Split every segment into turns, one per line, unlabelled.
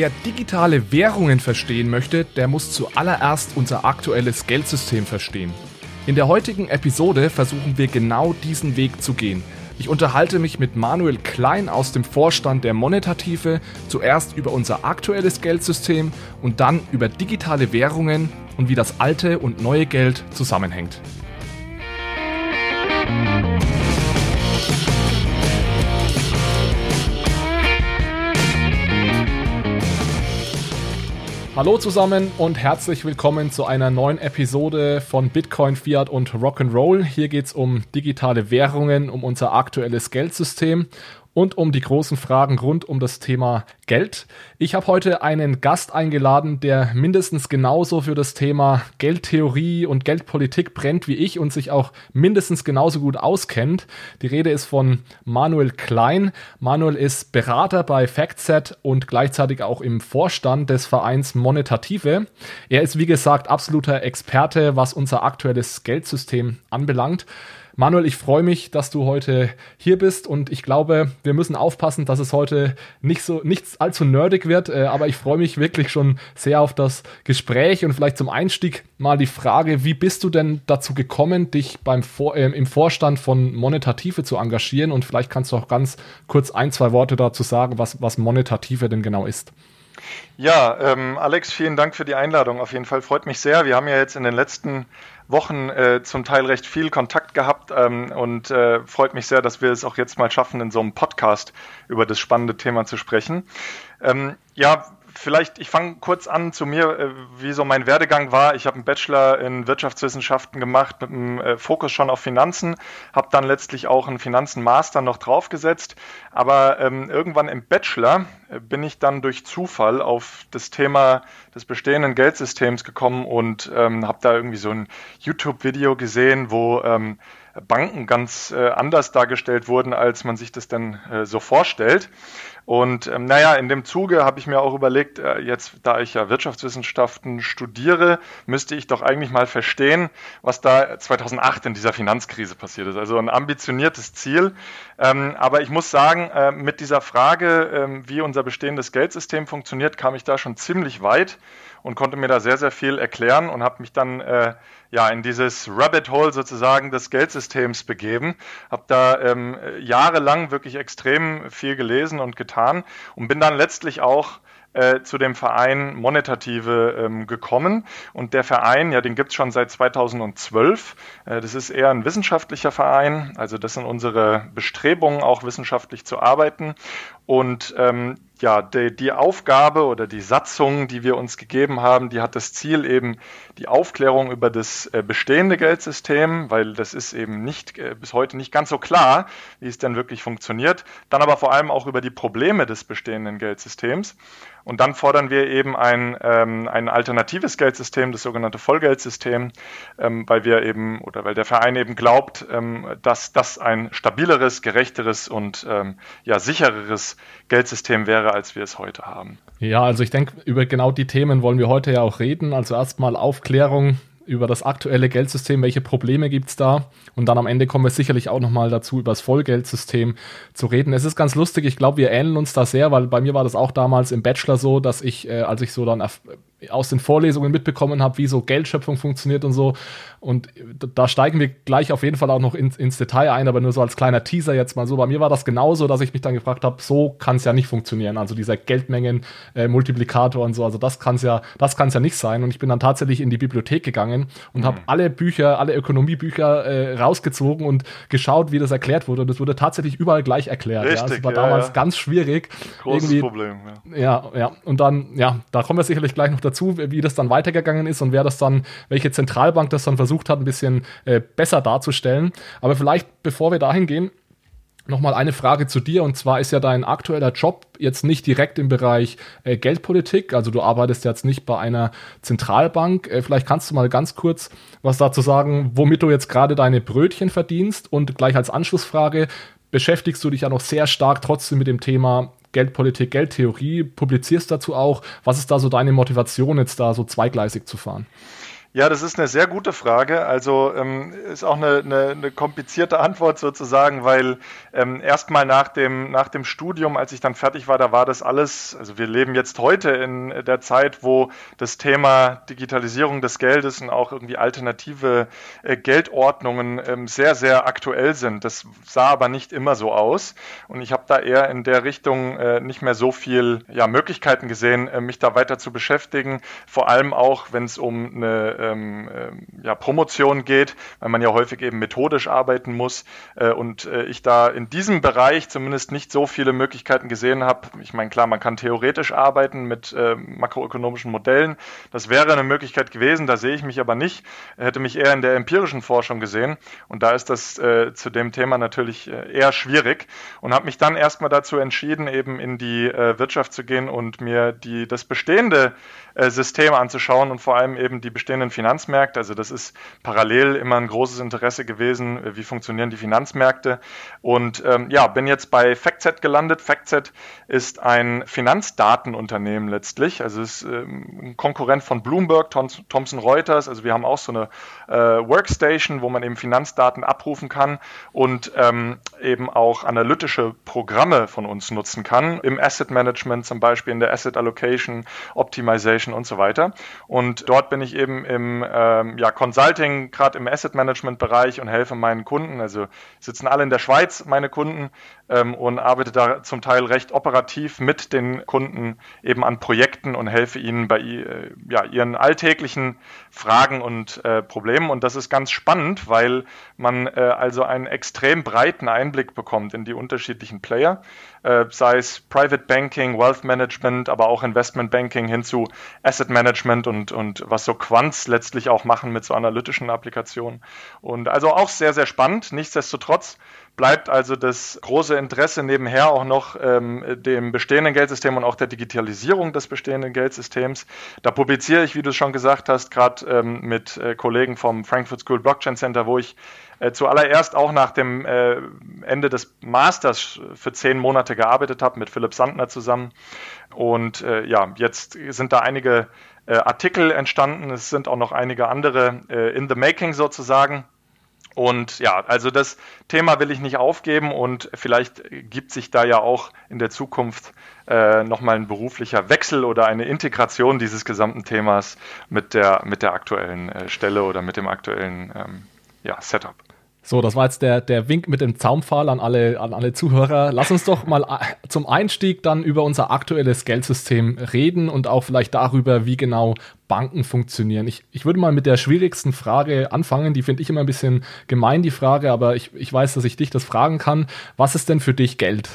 Wer digitale Währungen verstehen möchte, der muss zuallererst unser aktuelles Geldsystem verstehen. In der heutigen Episode versuchen wir genau diesen Weg zu gehen. Ich unterhalte mich mit Manuel Klein aus dem Vorstand der Monetative zuerst über unser aktuelles Geldsystem und dann über digitale Währungen und wie das alte und neue Geld zusammenhängt. Hallo zusammen und herzlich willkommen zu einer neuen Episode von Bitcoin, Fiat und Rock'n'Roll. Hier geht es um digitale Währungen, um unser aktuelles Geldsystem und um die großen Fragen rund um das Thema Geld. Ich habe heute einen Gast eingeladen, der mindestens genauso für das Thema Geldtheorie und Geldpolitik brennt wie ich und sich auch mindestens genauso gut auskennt. Die Rede ist von Manuel Klein. Manuel ist Berater bei FactSet und gleichzeitig auch im Vorstand des Vereins Monetative. Er ist wie gesagt absoluter Experte, was unser aktuelles Geldsystem anbelangt. Manuel, ich freue mich, dass du heute hier bist und ich glaube, wir müssen aufpassen, dass es heute nicht so nichts allzu nerdig wird, äh, aber ich freue mich wirklich schon sehr auf das Gespräch und vielleicht zum Einstieg mal die Frage, wie bist du denn dazu gekommen, dich beim Vor äh, im Vorstand von Monetative zu engagieren und vielleicht kannst du auch ganz kurz ein, zwei Worte dazu sagen, was, was Monetative denn genau ist.
Ja, ähm, Alex, vielen Dank für die Einladung. Auf jeden Fall freut mich sehr. Wir haben ja jetzt in den letzten Wochen äh, zum Teil recht viel Kontakt gehabt ähm, und äh, freut mich sehr, dass wir es auch jetzt mal schaffen, in so einem Podcast über das spannende Thema zu sprechen. Ähm, ja, vielleicht, ich fange kurz an zu mir, äh, wie so mein Werdegang war. Ich habe einen Bachelor in Wirtschaftswissenschaften gemacht mit einem äh, Fokus schon auf Finanzen, habe dann letztlich auch einen Finanzenmaster noch draufgesetzt. Aber ähm, irgendwann im Bachelor äh, bin ich dann durch Zufall auf das Thema des bestehenden Geldsystems gekommen und ähm, habe da irgendwie so ein YouTube-Video gesehen, wo ähm, Banken ganz äh, anders dargestellt wurden, als man sich das denn äh, so vorstellt. Und ähm, naja, in dem Zuge habe ich mir auch überlegt, äh, jetzt da ich ja Wirtschaftswissenschaften studiere, müsste ich doch eigentlich mal verstehen, was da 2008 in dieser Finanzkrise passiert ist. Also ein ambitioniertes Ziel. Ähm, aber ich muss sagen, äh, mit dieser Frage, äh, wie unser bestehendes Geldsystem funktioniert, kam ich da schon ziemlich weit und konnte mir da sehr, sehr viel erklären und habe mich dann äh, ja in dieses Rabbit Hole sozusagen des Geldsystems begeben. Habe da ähm, jahrelang wirklich extrem viel gelesen und getan und bin dann letztlich auch äh, zu dem Verein Monetative ähm, gekommen. Und der Verein, ja, den gibt es schon seit 2012. Äh, das ist eher ein wissenschaftlicher Verein. Also das sind unsere Bestrebungen, auch wissenschaftlich zu arbeiten. Und ähm, ja, die, die, Aufgabe oder die Satzung, die wir uns gegeben haben, die hat das Ziel eben die Aufklärung über das äh, bestehende Geldsystem, weil das ist eben nicht äh, bis heute nicht ganz so klar, wie es denn wirklich funktioniert. Dann aber vor allem auch über die Probleme des bestehenden Geldsystems. Und dann fordern wir eben ein, ähm, ein alternatives Geldsystem, das sogenannte Vollgeldsystem, ähm, weil wir eben oder weil der Verein eben glaubt, ähm, dass das ein stabileres, gerechteres und ähm, ja sichereres Geldsystem wäre, als wir es heute haben.
Ja, also ich denke, über genau die Themen wollen wir heute ja auch reden. Also erstmal Aufklärung über das aktuelle Geldsystem, welche Probleme gibt es da und dann am Ende kommen wir sicherlich auch nochmal dazu, über das Vollgeldsystem zu reden. Es ist ganz lustig, ich glaube, wir ähneln uns da sehr, weil bei mir war das auch damals im Bachelor so, dass ich, äh, als ich so dann aus den Vorlesungen mitbekommen habe, wie so Geldschöpfung funktioniert und so. Und da steigen wir gleich auf jeden Fall auch noch ins, ins Detail ein, aber nur so als kleiner Teaser jetzt mal so. Bei mir war das genauso, dass ich mich dann gefragt habe, so kann es ja nicht funktionieren. Also dieser Geldmengen-Multiplikator äh, und so, also das kann es ja, das kann es ja nicht sein. Und ich bin dann tatsächlich in die Bibliothek gegangen und mhm. habe alle Bücher, alle Ökonomiebücher äh, rausgezogen und geschaut, wie das erklärt wurde. Und es wurde tatsächlich überall gleich erklärt. Richtig, ja. Es war ja, damals ja. ganz schwierig.
Großes Problem.
Ja. ja, ja. Und dann, ja, da kommen wir sicherlich gleich noch dazu dazu, wie das dann weitergegangen ist und wer das dann, welche Zentralbank das dann versucht hat, ein bisschen äh, besser darzustellen. Aber vielleicht, bevor wir dahin gehen, Nochmal eine Frage zu dir und zwar ist ja dein aktueller Job jetzt nicht direkt im Bereich äh, Geldpolitik, also du arbeitest jetzt nicht bei einer Zentralbank. Äh, vielleicht kannst du mal ganz kurz was dazu sagen, womit du jetzt gerade deine Brötchen verdienst und gleich als Anschlussfrage, beschäftigst du dich ja noch sehr stark trotzdem mit dem Thema Geldpolitik, Geldtheorie, publizierst dazu auch. Was ist da so deine Motivation, jetzt da so zweigleisig zu fahren?
Ja, das ist eine sehr gute Frage. Also ähm, ist auch eine, eine, eine, komplizierte Antwort sozusagen, weil ähm, erstmal nach dem, nach dem Studium, als ich dann fertig war, da war das alles, also wir leben jetzt heute in der Zeit, wo das Thema Digitalisierung des Geldes und auch irgendwie alternative äh, Geldordnungen ähm, sehr, sehr aktuell sind. Das sah aber nicht immer so aus. Und ich habe da eher in der Richtung äh, nicht mehr so viel ja, Möglichkeiten gesehen, äh, mich da weiter zu beschäftigen. Vor allem auch, wenn es um eine ähm, äh, ja, Promotion geht, weil man ja häufig eben methodisch arbeiten muss äh, und äh, ich da in diesem Bereich zumindest nicht so viele Möglichkeiten gesehen habe. Ich meine, klar, man kann theoretisch arbeiten mit äh, makroökonomischen Modellen. Das wäre eine Möglichkeit gewesen, da sehe ich mich aber nicht. Hätte mich eher in der empirischen Forschung gesehen und da ist das äh, zu dem Thema natürlich äh, eher schwierig und habe mich dann erstmal dazu entschieden, eben in die äh, Wirtschaft zu gehen und mir die, das bestehende System anzuschauen und vor allem eben die bestehenden Finanzmärkte. Also das ist parallel immer ein großes Interesse gewesen, äh, wie funktionieren die Finanzmärkte. Und ähm, ja, bin jetzt bei FactSet gelandet. FactSet ist ein Finanzdatenunternehmen letztlich. Also es ist ähm, ein Konkurrent von Bloomberg, Thomson Reuters. Also wir haben auch so eine äh, Workstation, wo man eben Finanzdaten abrufen kann und ähm, eben auch analytische Programme von uns nutzen kann. Im Asset Management zum Beispiel, in der Asset Allocation, Optimization und so weiter. Und dort bin ich eben im ähm, ja, Consulting, gerade im Asset Management Bereich und helfe meinen Kunden. Also sitzen alle in der Schweiz, meine Kunden, ähm, und arbeite da zum Teil recht operativ mit den Kunden eben an Projekten und helfe ihnen bei äh, ja, ihren alltäglichen Fragen und äh, Problemen. Und das ist ganz spannend, weil man äh, also einen extrem breiten Einblick bekommt in die unterschiedlichen Player, äh, sei es Private Banking, Wealth Management, aber auch Investment Banking hin zu Asset Management und, und was so Quants letztlich auch machen mit so analytischen Applikationen. Und also auch sehr, sehr spannend. Nichtsdestotrotz bleibt also das große Interesse nebenher auch noch ähm, dem bestehenden Geldsystem und auch der Digitalisierung des bestehenden Geldsystems. Da publiziere ich, wie du schon gesagt hast, gerade ähm, mit äh, Kollegen vom Frankfurt School Blockchain Center, wo ich äh, zuallererst auch nach dem äh, Ende des Masters für zehn Monate gearbeitet habe, mit Philipp Sandner zusammen. Und äh, ja, jetzt sind da einige Artikel entstanden. Es sind auch noch einige andere äh, in the making sozusagen. Und ja, also das Thema will ich nicht aufgeben und vielleicht gibt sich da ja auch in der Zukunft äh, nochmal ein beruflicher Wechsel oder eine Integration dieses gesamten Themas mit der, mit der aktuellen äh, Stelle oder mit dem aktuellen ähm, ja, Setup.
So, das war jetzt der, der Wink mit dem Zaunpfahl an alle, an alle Zuhörer. Lass uns doch mal äh, zum Einstieg dann über unser aktuelles Geldsystem reden und auch vielleicht darüber, wie genau Banken funktionieren. Ich, ich würde mal mit der schwierigsten Frage anfangen. Die finde ich immer ein bisschen gemein, die Frage, aber ich, ich weiß, dass ich dich das fragen kann. Was ist denn für dich Geld?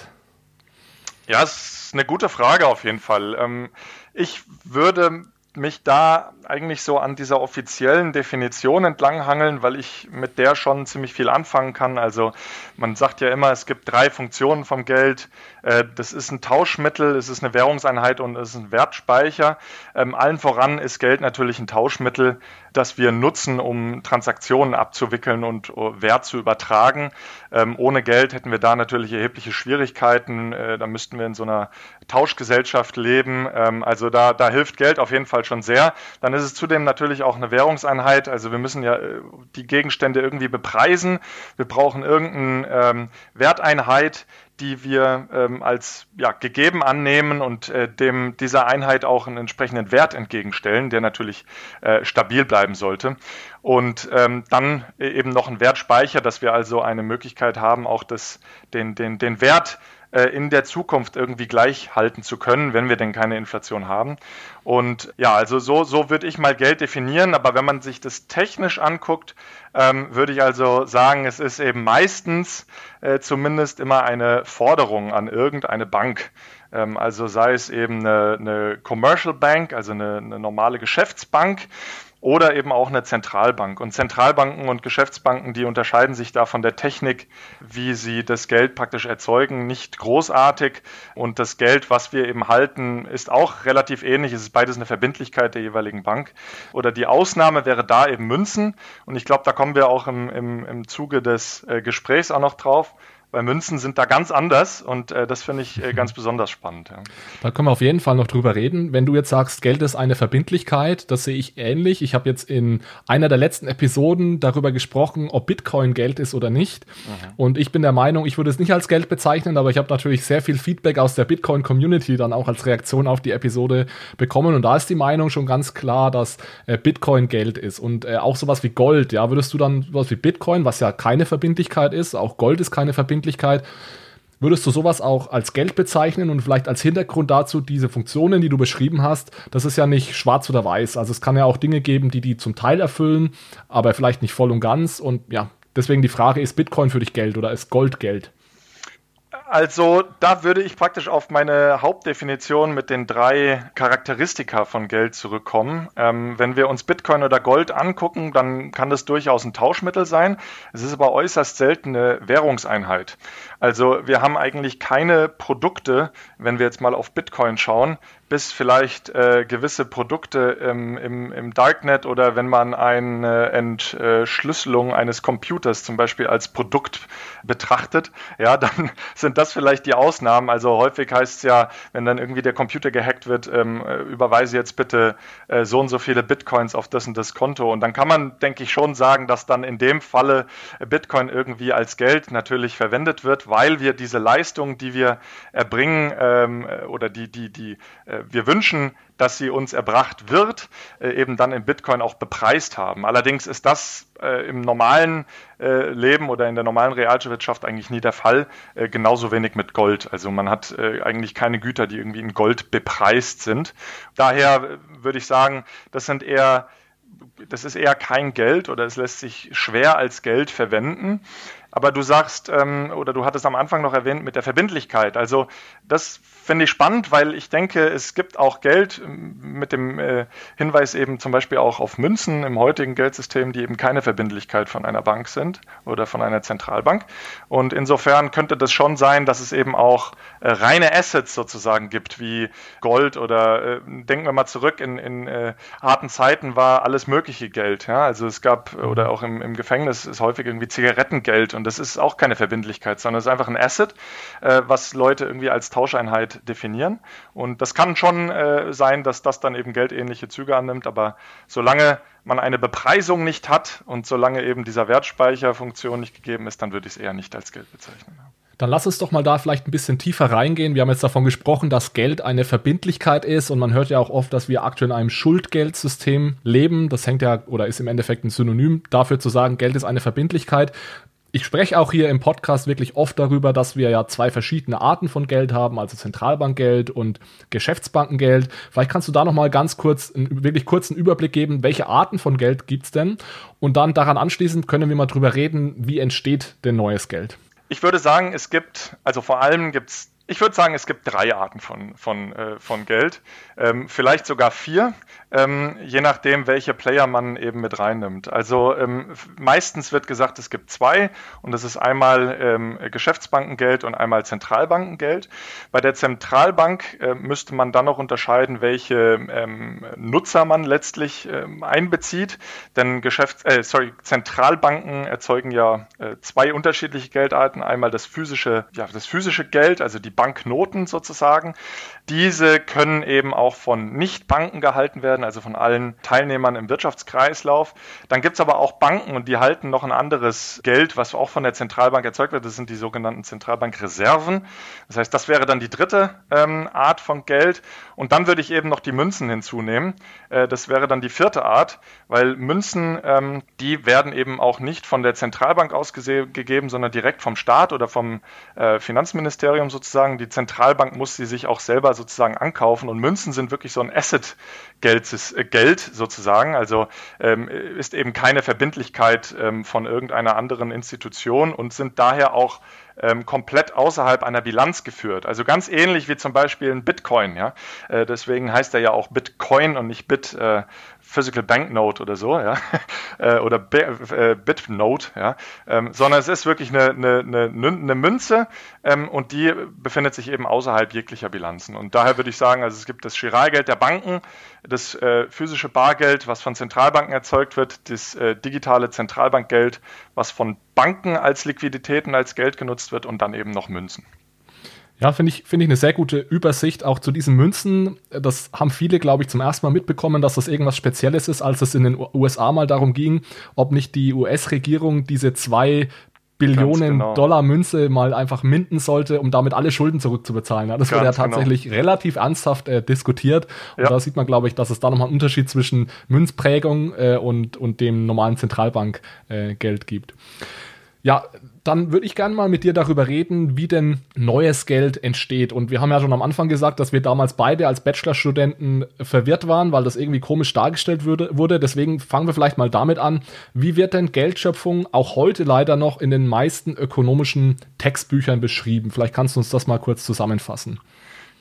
Ja, es ist eine gute Frage auf jeden Fall. Ähm, ich würde mich da eigentlich so an dieser offiziellen Definition entlanghangeln, weil ich mit der schon ziemlich viel anfangen kann. Also man sagt ja immer, es gibt drei Funktionen vom Geld. Äh, das ist ein Tauschmittel, es ist eine Währungseinheit und es ist ein Wertspeicher. Ähm, allen voran ist Geld natürlich ein Tauschmittel, das wir nutzen, um Transaktionen abzuwickeln und äh, Wert zu übertragen. Ähm, ohne Geld hätten wir da natürlich erhebliche Schwierigkeiten. Äh, da müssten wir in so einer Tauschgesellschaft leben. Ähm, also da, da hilft Geld auf jeden Fall schon sehr. Dann ist es zudem natürlich auch eine Währungseinheit. Also wir müssen ja äh, die Gegenstände irgendwie bepreisen. Wir brauchen irgendeine ähm, Werteinheit, die wir ähm, als ja, gegeben annehmen und äh, dem dieser Einheit auch einen entsprechenden Wert entgegenstellen, der natürlich äh, stabil bleiben sollte. Und ähm, dann eben noch ein Wertspeicher, dass wir also eine Möglichkeit haben, auch das, den, den, den Wert äh, in der Zukunft irgendwie gleich halten zu können, wenn wir denn keine Inflation haben. Und ja, also so, so würde ich mal Geld definieren, aber wenn man sich das technisch anguckt, ähm, würde ich also sagen, es ist eben meistens äh, zumindest immer eine Forderung an irgendeine Bank. Ähm, also sei es eben eine, eine Commercial Bank, also eine, eine normale Geschäftsbank, oder eben auch eine Zentralbank. Und Zentralbanken und Geschäftsbanken, die unterscheiden sich da von der Technik, wie sie das Geld praktisch erzeugen, nicht großartig. Und das Geld, was wir eben halten, ist auch relativ ähnlich. Es ist beides eine Verbindlichkeit der jeweiligen Bank. Oder die Ausnahme wäre da eben Münzen. Und ich glaube, da kommen wir auch im, im, im Zuge des äh, Gesprächs auch noch drauf weil Münzen sind da ganz anders und äh, das finde ich äh, ganz besonders spannend. Ja.
Da können wir auf jeden Fall noch drüber reden. Wenn du jetzt sagst, Geld ist eine Verbindlichkeit, das sehe ich ähnlich. Ich habe jetzt in einer der letzten Episoden darüber gesprochen, ob Bitcoin Geld ist oder nicht. Mhm. Und ich bin der Meinung, ich würde es nicht als Geld bezeichnen, aber ich habe natürlich sehr viel Feedback aus der Bitcoin-Community dann auch als Reaktion auf die Episode bekommen. Und da ist die Meinung schon ganz klar, dass äh, Bitcoin Geld ist. Und äh, auch sowas wie Gold, ja, würdest du dann sowas wie Bitcoin, was ja keine Verbindlichkeit ist, auch Gold ist keine Verbindlichkeit, Würdest du sowas auch als Geld bezeichnen und vielleicht als Hintergrund dazu diese Funktionen, die du beschrieben hast, das ist ja nicht schwarz oder weiß. Also es kann ja auch Dinge geben, die die zum Teil erfüllen, aber vielleicht nicht voll und ganz. Und ja, deswegen die Frage, ist Bitcoin für dich Geld oder ist Gold Geld?
Also da würde ich praktisch auf meine Hauptdefinition mit den drei Charakteristika von Geld zurückkommen. Ähm, wenn wir uns Bitcoin oder Gold angucken, dann kann das durchaus ein Tauschmittel sein. Es ist aber äußerst selten eine Währungseinheit. Also wir haben eigentlich keine Produkte, wenn wir jetzt mal auf Bitcoin schauen, bis vielleicht äh, gewisse Produkte im, im, im, Darknet oder wenn man eine Entschlüsselung eines Computers zum Beispiel als Produkt betrachtet, ja, dann sind das vielleicht die Ausnahmen. Also häufig heißt es ja, wenn dann irgendwie der Computer gehackt wird, ähm, überweise jetzt bitte äh, so und so viele Bitcoins auf das und das Konto. Und dann kann man, denke ich, schon sagen, dass dann in dem Falle Bitcoin irgendwie als Geld natürlich verwendet wird, weil wir diese Leistung, die wir erbringen ähm, oder die, die, die äh, wir wünschen, dass sie uns erbracht wird, äh, eben dann in Bitcoin auch bepreist haben. Allerdings ist das äh, im normalen äh, Leben oder in der normalen Realwirtschaft eigentlich nie der Fall. Äh, genauso wenig mit Gold. Also man hat äh, eigentlich keine Güter, die irgendwie in Gold bepreist sind. Daher würde ich sagen, das sind eher das ist eher kein Geld oder es lässt sich schwer als Geld verwenden. Aber du sagst, ähm, oder du hattest am Anfang noch erwähnt mit der Verbindlichkeit. Also das finde ich spannend, weil ich denke, es gibt auch Geld ähm, mit dem äh, Hinweis eben zum Beispiel auch auf Münzen im heutigen Geldsystem, die eben keine Verbindlichkeit von einer Bank sind oder von einer Zentralbank. Und insofern könnte das schon sein, dass es eben auch äh, reine Assets sozusagen gibt, wie Gold oder äh, denken wir mal zurück, in, in äh, harten Zeiten war alles mögliche Geld. Ja? Also es gab, oder auch im, im Gefängnis ist häufig irgendwie Zigarettengeld und das ist auch keine Verbindlichkeit, sondern es ist einfach ein Asset, äh, was Leute irgendwie als Tauscheinheit definieren. Und das kann schon äh, sein, dass das dann eben geldähnliche Züge annimmt, aber solange man eine Bepreisung nicht hat und solange eben dieser Wertspeicherfunktion nicht gegeben ist, dann würde ich es eher nicht als Geld bezeichnen.
Dann lass uns doch mal da vielleicht ein bisschen tiefer reingehen. Wir haben jetzt davon gesprochen, dass Geld eine Verbindlichkeit ist und man hört ja auch oft, dass wir aktuell in einem Schuldgeldsystem leben. Das hängt ja oder ist im Endeffekt ein Synonym dafür zu sagen, Geld ist eine Verbindlichkeit. Ich spreche auch hier im Podcast wirklich oft darüber, dass wir ja zwei verschiedene Arten von Geld haben, also Zentralbankgeld und Geschäftsbankengeld. Vielleicht kannst du da noch mal ganz kurz einen wirklich kurzen Überblick geben, welche Arten von Geld gibt es denn? Und dann daran anschließend können wir mal drüber reden, wie entsteht denn neues Geld?
Ich würde sagen, es gibt, also vor allem gibt es ich würde sagen, es gibt drei Arten von, von, äh, von Geld, ähm, vielleicht sogar vier, ähm, je nachdem, welche Player man eben mit reinnimmt. Also ähm, meistens wird gesagt, es gibt zwei und das ist einmal ähm, Geschäftsbankengeld und einmal Zentralbankengeld. Bei der Zentralbank äh, müsste man dann noch unterscheiden, welche ähm, Nutzer man letztlich ähm, einbezieht, denn Geschäfts äh, sorry, Zentralbanken erzeugen ja äh, zwei unterschiedliche Geldarten, einmal das physische, ja, das physische Geld, also die Banknoten sozusagen. Diese können eben auch von Nichtbanken gehalten werden, also von allen Teilnehmern im Wirtschaftskreislauf. Dann gibt es aber auch Banken und die halten noch ein anderes Geld, was auch von der Zentralbank erzeugt wird. Das sind die sogenannten Zentralbankreserven. Das heißt, das wäre dann die dritte ähm, Art von Geld. Und dann würde ich eben noch die Münzen hinzunehmen. Äh, das wäre dann die vierte Art, weil Münzen, ähm, die werden eben auch nicht von der Zentralbank ausgegeben, sondern direkt vom Staat oder vom äh, Finanzministerium sozusagen sagen, die Zentralbank muss sie sich auch selber sozusagen ankaufen und Münzen sind wirklich so ein Asset-Geld äh, Geld sozusagen. Also ähm, ist eben keine Verbindlichkeit ähm, von irgendeiner anderen Institution und sind daher auch ähm, komplett außerhalb einer Bilanz geführt. Also ganz ähnlich wie zum Beispiel ein Bitcoin. Ja? Äh, deswegen heißt er ja auch Bitcoin und nicht Bit, äh, Physical Banknote oder so, ja, äh, oder äh, Bitnote, ja, ähm, sondern es ist wirklich eine, eine, eine, Münze ähm, und die befindet sich eben außerhalb jeglicher Bilanzen. Und daher würde ich sagen, also es gibt das Giralgeld der Banken, das äh, physische Bargeld, was von Zentralbanken erzeugt wird, das äh, digitale Zentralbankgeld, was von Banken als Liquiditäten, als Geld genutzt wird und dann eben noch Münzen.
Ja, finde ich, finde ich eine sehr gute Übersicht auch zu diesen Münzen. Das haben viele, glaube ich, zum ersten Mal mitbekommen, dass das irgendwas Spezielles ist, als es in den USA mal darum ging, ob nicht die US-Regierung diese zwei Billionen genau. Dollar Münze mal einfach minden sollte, um damit alle Schulden zurückzubezahlen. Ja, das Ganz wurde ja genau. tatsächlich genau. relativ ernsthaft äh, diskutiert. Und ja. da sieht man, glaube ich, dass es da nochmal einen Unterschied zwischen Münzprägung äh, und, und dem normalen Zentralbankgeld äh, gibt. Ja, dann würde ich gerne mal mit dir darüber reden, wie denn neues Geld entsteht. Und wir haben ja schon am Anfang gesagt, dass wir damals beide als Bachelorstudenten verwirrt waren, weil das irgendwie komisch dargestellt würde, wurde. Deswegen fangen wir vielleicht mal damit an. Wie wird denn Geldschöpfung auch heute leider noch in den meisten ökonomischen Textbüchern beschrieben? Vielleicht kannst du uns das mal kurz zusammenfassen.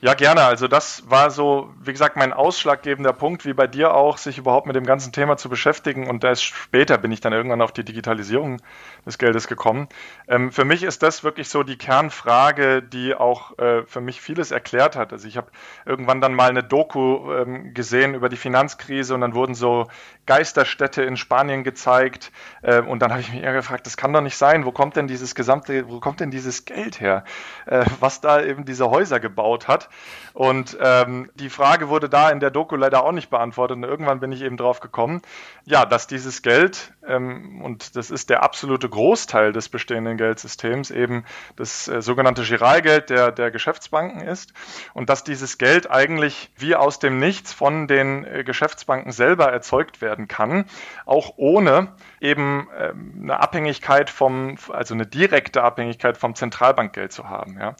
Ja, gerne. Also das war so, wie gesagt, mein ausschlaggebender Punkt, wie bei dir auch, sich überhaupt mit dem ganzen Thema zu beschäftigen. Und erst später bin ich dann irgendwann auf die Digitalisierung des Geldes gekommen. Ähm, für mich ist das wirklich so die Kernfrage, die auch äh, für mich vieles erklärt hat. Also ich habe irgendwann dann mal eine Doku ähm, gesehen über die Finanzkrise und dann wurden so Geisterstädte in Spanien gezeigt. Äh, und dann habe ich mich eher gefragt, das kann doch nicht sein. Wo kommt denn dieses gesamte, wo kommt denn dieses Geld her, äh, was da eben diese Häuser gebaut hat? Und ähm, die Frage wurde da in der Doku leider auch nicht beantwortet. Und irgendwann bin ich eben drauf gekommen, ja, dass dieses Geld, ähm, und das ist der absolute Großteil des bestehenden Geldsystems, eben das äh, sogenannte Giralgeld der, der Geschäftsbanken ist. Und dass dieses Geld eigentlich wie aus dem Nichts von den äh, Geschäftsbanken selber erzeugt werden kann, auch ohne eben ähm, eine Abhängigkeit vom, also eine direkte Abhängigkeit vom Zentralbankgeld zu haben. Ja.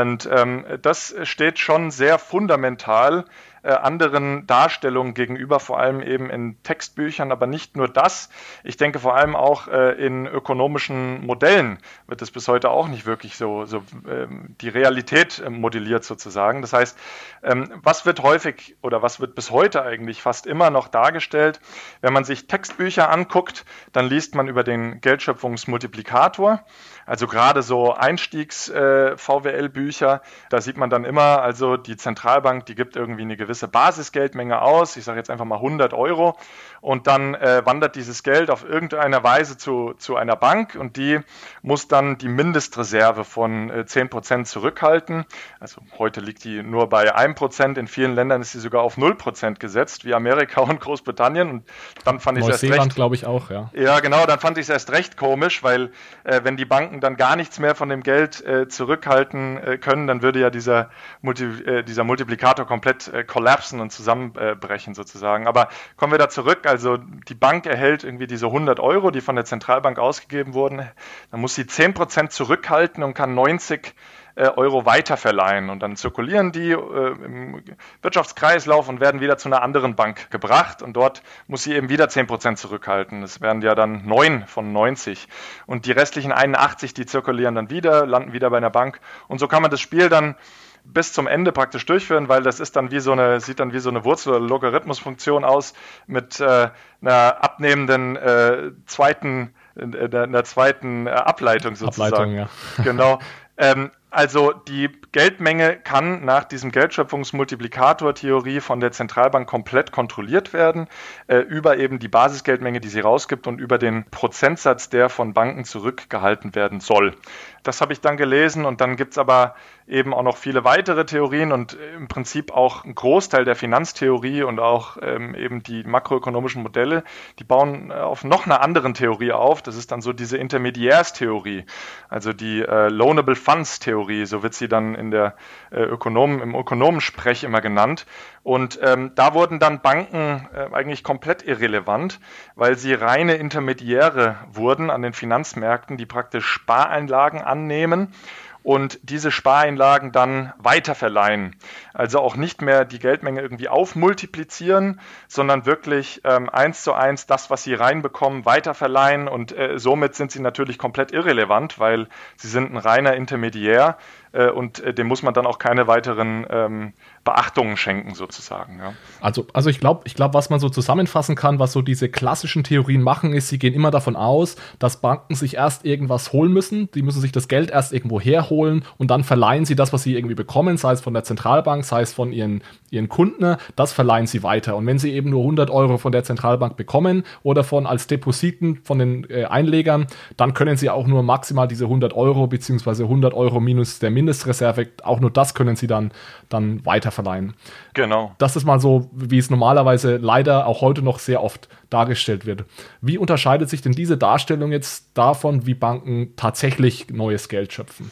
Und ähm, das steht schon sehr fundamental äh, anderen Darstellungen gegenüber, vor allem eben in Textbüchern, aber nicht nur das. Ich denke vor allem auch äh, in ökonomischen Modellen wird es bis heute auch nicht wirklich so, so ähm, die Realität äh, modelliert sozusagen. Das heißt, ähm, was wird häufig oder was wird bis heute eigentlich fast immer noch dargestellt? Wenn man sich Textbücher anguckt, dann liest man über den Geldschöpfungsmultiplikator. Also gerade so Einstiegs-VWL-Bücher, äh, da sieht man dann immer, also die Zentralbank, die gibt irgendwie eine gewisse Basisgeldmenge aus, ich sage jetzt einfach mal 100 Euro, und dann äh, wandert dieses Geld auf irgendeine Weise zu, zu einer Bank und die muss dann die Mindestreserve von äh, 10% zurückhalten. Also heute liegt die nur bei 1%, in vielen Ländern ist sie sogar auf 0% gesetzt, wie Amerika und Großbritannien. Und dann fand ich es erst recht.
glaube ich auch, ja.
Ja, genau, dann fand ich es erst recht komisch, weil äh, wenn die Banken Banken dann gar nichts mehr von dem Geld äh, zurückhalten äh, können, dann würde ja dieser, Multi, äh, dieser Multiplikator komplett äh, kollapsen und zusammenbrechen sozusagen. Aber kommen wir da zurück. Also die Bank erhält irgendwie diese 100 Euro, die von der Zentralbank ausgegeben wurden. Dann muss sie 10% zurückhalten und kann 90 äh, Euro weiterverleihen. Und dann zirkulieren die äh, im Wirtschaftskreislauf und werden wieder zu einer anderen Bank gebracht. Und dort muss sie eben wieder 10% zurückhalten. Das werden ja dann 9 von 90. Und die restlichen 81, die zirkulieren dann wieder, landen wieder bei einer Bank. Und so kann man das Spiel dann bis zum Ende praktisch durchführen, weil das ist dann wie so eine, sieht dann wie so eine Wurzel- oder Logarithmusfunktion aus mit äh, einer abnehmenden äh, zweiten, äh, einer zweiten äh, Ableitung sozusagen. Ableitung, ja. Genau. Ähm, also die Geldmenge kann nach diesem Geldschöpfungsmultiplikator-Theorie von der Zentralbank komplett kontrolliert werden, äh, über eben die Basisgeldmenge, die sie rausgibt und über den Prozentsatz, der von Banken zurückgehalten werden soll. Das habe ich dann gelesen und dann gibt es aber eben auch noch viele weitere Theorien und im Prinzip auch ein Großteil der Finanztheorie und auch ähm, eben die makroökonomischen Modelle, die bauen äh, auf noch einer anderen Theorie auf. Das ist dann so diese Intermediärstheorie, also die äh, Loanable Funds Theorie, so wird sie dann in der äh, Ökonomen, im Ökonomensprech immer genannt. Und ähm, da wurden dann Banken äh, eigentlich komplett irrelevant, weil sie reine Intermediäre wurden an den Finanzmärkten, die praktisch Spareinlagen annehmen und diese Spareinlagen dann weiterverleihen. Also auch nicht mehr die Geldmenge irgendwie aufmultiplizieren, sondern wirklich ähm, eins zu eins das, was sie reinbekommen, weiterverleihen und äh, somit sind sie natürlich komplett irrelevant, weil sie sind ein reiner Intermediär äh, und äh, dem muss man dann auch keine weiteren ähm, Beachtungen schenken sozusagen. Ja.
Also, also ich glaube, ich glaub, was man so zusammenfassen kann, was so diese klassischen Theorien machen, ist, sie gehen immer davon aus, dass Banken sich erst irgendwas holen müssen, die müssen sich das Geld erst irgendwo herholen und dann verleihen sie das, was sie irgendwie bekommen, sei es von der Zentralbank, sei es von ihren, ihren Kunden, das verleihen sie weiter. Und wenn sie eben nur 100 Euro von der Zentralbank bekommen oder von als Depositen von den äh, Einlegern, dann können sie auch nur maximal diese 100 Euro beziehungsweise 100 Euro minus der Mindestreserve, auch nur das können sie dann, dann weiter verleihen.
Genau.
Das ist mal so, wie es normalerweise leider auch heute noch sehr oft dargestellt wird. Wie unterscheidet sich denn diese Darstellung jetzt davon, wie Banken tatsächlich neues Geld schöpfen?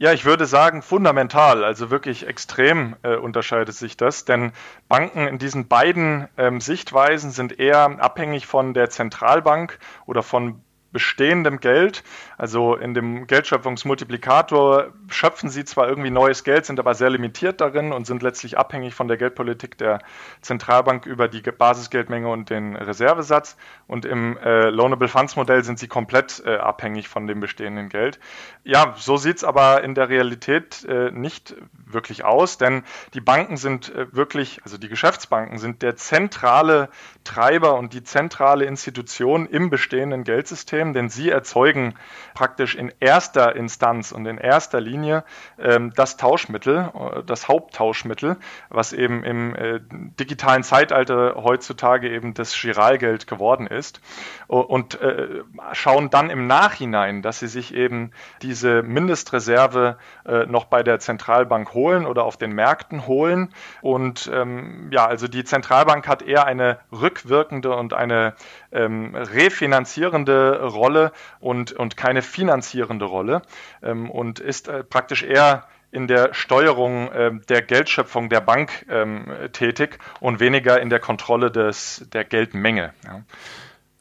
Ja, ich würde sagen, fundamental, also wirklich extrem äh, unterscheidet sich das, denn Banken in diesen beiden ähm, Sichtweisen sind eher abhängig von der Zentralbank oder von bestehendem Geld. Also in dem Geldschöpfungsmultiplikator schöpfen sie zwar irgendwie neues Geld, sind aber sehr limitiert darin und sind letztlich abhängig von der Geldpolitik der Zentralbank über die Basisgeldmenge und den Reservesatz. Und im äh, Loanable Funds Modell sind sie komplett äh, abhängig von dem bestehenden Geld. Ja, so sieht es aber in der Realität äh, nicht wirklich aus, denn die Banken sind äh, wirklich, also die Geschäftsbanken sind der zentrale Treiber und die zentrale Institution im bestehenden Geldsystem, denn sie erzeugen praktisch in erster Instanz und in erster Linie ähm, das Tauschmittel, äh, das Haupttauschmittel, was eben im äh, digitalen Zeitalter heutzutage eben das Giralgeld geworden ist. Und äh, schauen dann im Nachhinein, dass sie sich eben diese Mindestreserve äh, noch bei der Zentralbank holen oder auf den Märkten holen. Und ähm, ja, also die Zentralbank hat eher eine rückwirkende und eine ähm, refinanzierende Rolle und, und keine finanzierende Rolle ähm, und ist äh, praktisch eher in der Steuerung äh, der Geldschöpfung der Bank ähm, tätig und weniger in der Kontrolle des, der Geldmenge. Ja.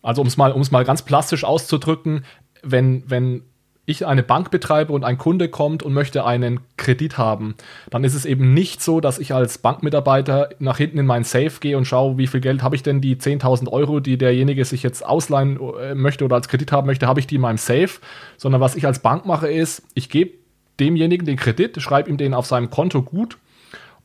Also um es mal, mal ganz plastisch auszudrücken, wenn, wenn ich eine Bank betreibe und ein Kunde kommt und möchte einen Kredit haben, dann ist es eben nicht so, dass ich als Bankmitarbeiter nach hinten in mein Safe gehe und schaue, wie viel Geld habe ich denn, die 10.000 Euro, die derjenige sich jetzt ausleihen äh, möchte oder als Kredit haben möchte, habe ich die in meinem Safe, sondern was ich als Bank mache ist, ich gebe demjenigen den Kredit, schreibe ihm den auf seinem Konto gut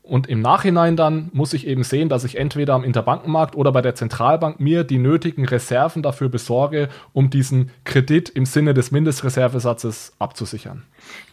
und im Nachhinein dann muss ich eben sehen, dass ich entweder am Interbankenmarkt oder bei der Zentralbank mir die nötigen Reserven dafür besorge, um diesen Kredit im Sinne des Mindestreservesatzes abzusichern.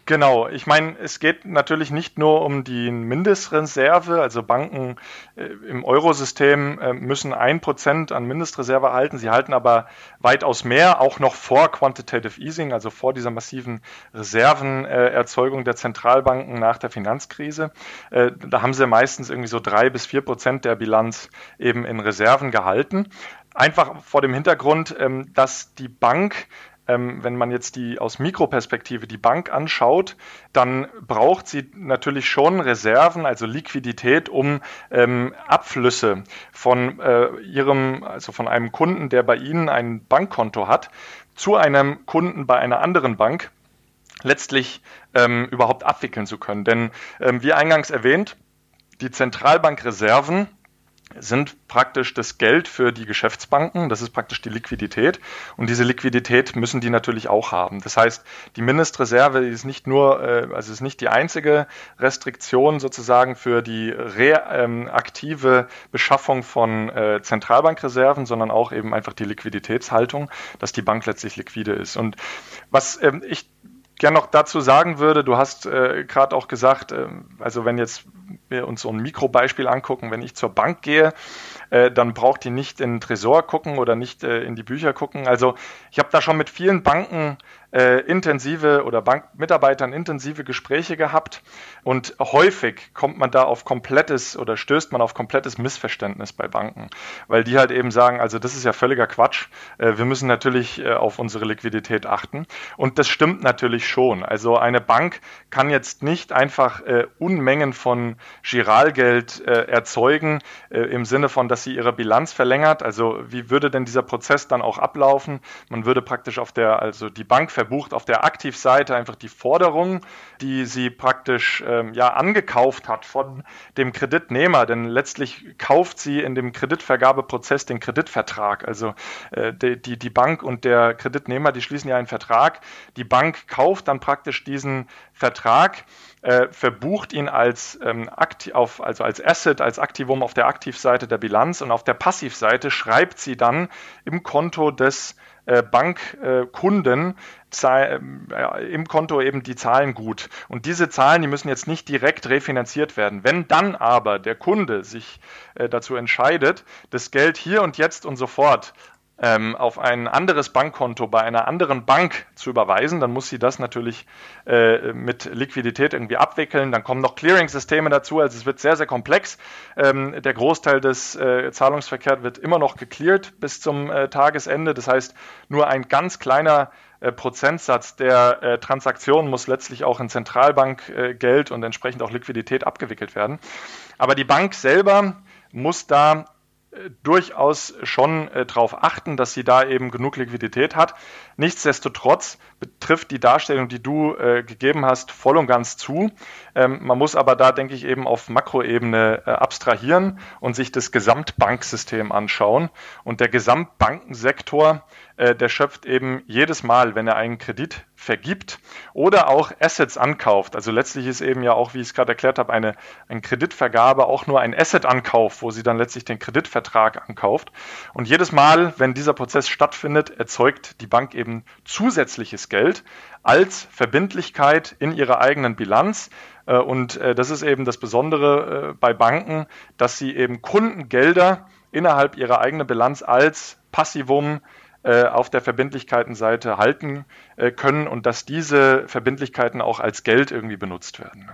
Genau, ich meine, es geht natürlich nicht nur um die Mindestreserve, also Banken äh, im Eurosystem äh, müssen ein Prozent an Mindestreserve halten, sie halten aber weitaus mehr, auch noch vor Quantitative Easing, also vor dieser massiven Reservenerzeugung der Zentralbanken nach der Finanzkrise. Äh, da haben sie meistens irgendwie so drei bis vier Prozent der Bilanz eben in Reserven gehalten. Einfach vor dem Hintergrund, ähm, dass die Bank ähm, wenn man jetzt die aus Mikroperspektive die Bank anschaut, dann braucht sie natürlich schon Reserven, also Liquidität, um ähm, Abflüsse von äh, ihrem, also von einem Kunden, der bei Ihnen ein Bankkonto hat, zu einem Kunden bei einer anderen Bank letztlich ähm, überhaupt abwickeln zu können. Denn ähm, wie eingangs erwähnt, die Zentralbankreserven sind praktisch das Geld für die Geschäftsbanken, das ist praktisch die Liquidität und diese Liquidität müssen die natürlich auch haben. Das heißt, die Mindestreserve ist nicht nur, äh, also ist nicht die einzige Restriktion sozusagen für die reaktive Beschaffung von äh, Zentralbankreserven, sondern auch eben einfach die Liquiditätshaltung, dass die Bank letztlich liquide ist. Und was ähm, ich gerne noch dazu sagen würde, du hast äh, gerade auch gesagt, äh, also wenn jetzt wir uns so ein Mikrobeispiel angucken, wenn ich zur Bank gehe, äh, dann braucht die nicht in den Tresor gucken oder nicht äh, in die Bücher gucken. Also ich habe da schon mit vielen Banken äh, intensive oder Bankmitarbeitern intensive Gespräche gehabt und häufig kommt man da auf komplettes oder stößt man auf komplettes Missverständnis bei Banken, weil die halt eben sagen, also das ist ja völliger Quatsch, äh, wir müssen natürlich äh, auf unsere Liquidität achten und das stimmt natürlich schon. Also eine Bank kann jetzt nicht einfach äh, Unmengen von Giralgeld äh, erzeugen äh, im Sinne von, dass sie ihre Bilanz verlängert. Also wie würde denn dieser Prozess dann auch ablaufen? Man würde praktisch auf der, also die Bank verbucht auf der Aktivseite einfach die Forderung, die sie praktisch ähm, ja angekauft hat von dem Kreditnehmer, denn letztlich kauft sie in dem Kreditvergabeprozess den Kreditvertrag. Also äh, die, die, die Bank und der Kreditnehmer, die schließen ja einen Vertrag. Die Bank kauft dann praktisch diesen Vertrag äh, verbucht ihn als, ähm, auf, also als Asset, als Aktivum auf der Aktivseite der Bilanz und auf der Passivseite schreibt sie dann im Konto des äh, Bankkunden äh, im Konto eben die Zahlen gut. Und diese Zahlen, die müssen jetzt nicht direkt refinanziert werden. Wenn dann aber der Kunde sich äh, dazu entscheidet, das Geld hier und jetzt und sofort ähm, auf ein anderes Bankkonto bei einer anderen Bank zu überweisen, dann muss sie das natürlich äh, mit Liquidität irgendwie abwickeln. Dann kommen noch Clearing-Systeme dazu, also es wird sehr, sehr komplex. Ähm, der Großteil des äh, Zahlungsverkehrs wird immer noch gecleart bis zum äh, Tagesende. Das heißt, nur ein ganz kleiner äh, Prozentsatz der äh, Transaktionen muss letztlich auch in Zentralbankgeld äh, und entsprechend auch Liquidität abgewickelt werden. Aber die Bank selber muss da durchaus schon äh, darauf achten, dass sie da eben genug Liquidität hat. Nichtsdestotrotz betrifft die Darstellung, die du äh, gegeben hast, voll und ganz zu. Ähm, man muss aber da, denke ich, eben auf Makroebene äh, abstrahieren und sich das Gesamtbanksystem anschauen. Und der Gesamtbankensektor äh, der schöpft eben jedes Mal, wenn er einen Kredit vergibt oder auch Assets ankauft. Also letztlich ist eben ja auch, wie ich es gerade erklärt habe, eine, eine Kreditvergabe auch nur ein Asset-Ankauf, wo sie dann letztlich den Kreditvertrag ankauft. Und jedes Mal, wenn dieser Prozess stattfindet, erzeugt die Bank eben zusätzliches Geld als Verbindlichkeit in ihrer eigenen Bilanz. Äh, und äh, das ist eben das Besondere bei Banken, dass sie eben Kundengelder innerhalb ihrer eigenen Bilanz als Passivum äh, auf der Verbindlichkeitenseite halten äh, können und dass diese Verbindlichkeiten auch als Geld irgendwie benutzt werden.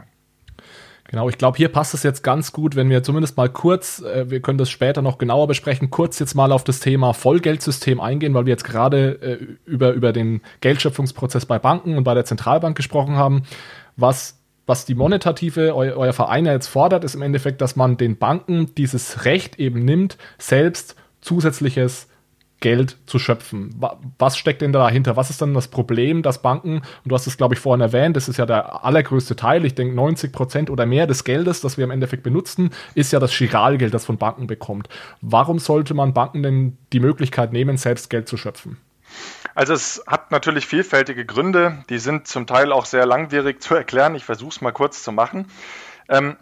Genau, ich glaube, hier passt es jetzt ganz gut, wenn wir zumindest mal kurz, äh, wir können das später noch genauer besprechen, kurz jetzt mal auf das Thema Vollgeldsystem eingehen, weil wir jetzt gerade äh, über, über den Geldschöpfungsprozess bei Banken und bei der Zentralbank gesprochen haben. Was, was die monetative, eu, euer Verein jetzt fordert, ist im Endeffekt, dass man den Banken dieses Recht eben nimmt, selbst zusätzliches Geld zu schöpfen. Was steckt denn dahinter? Was ist dann das Problem, dass Banken, und du hast es, glaube ich, vorhin erwähnt, das ist ja der allergrößte Teil, ich denke 90 Prozent oder mehr des Geldes, das wir im Endeffekt benutzen, ist ja das Giralgeld, das von Banken bekommt. Warum sollte man Banken denn die Möglichkeit nehmen, selbst Geld zu schöpfen?
Also es hat natürlich vielfältige Gründe, die sind zum Teil auch sehr langwierig zu erklären. Ich versuche es mal kurz zu machen. Ähm,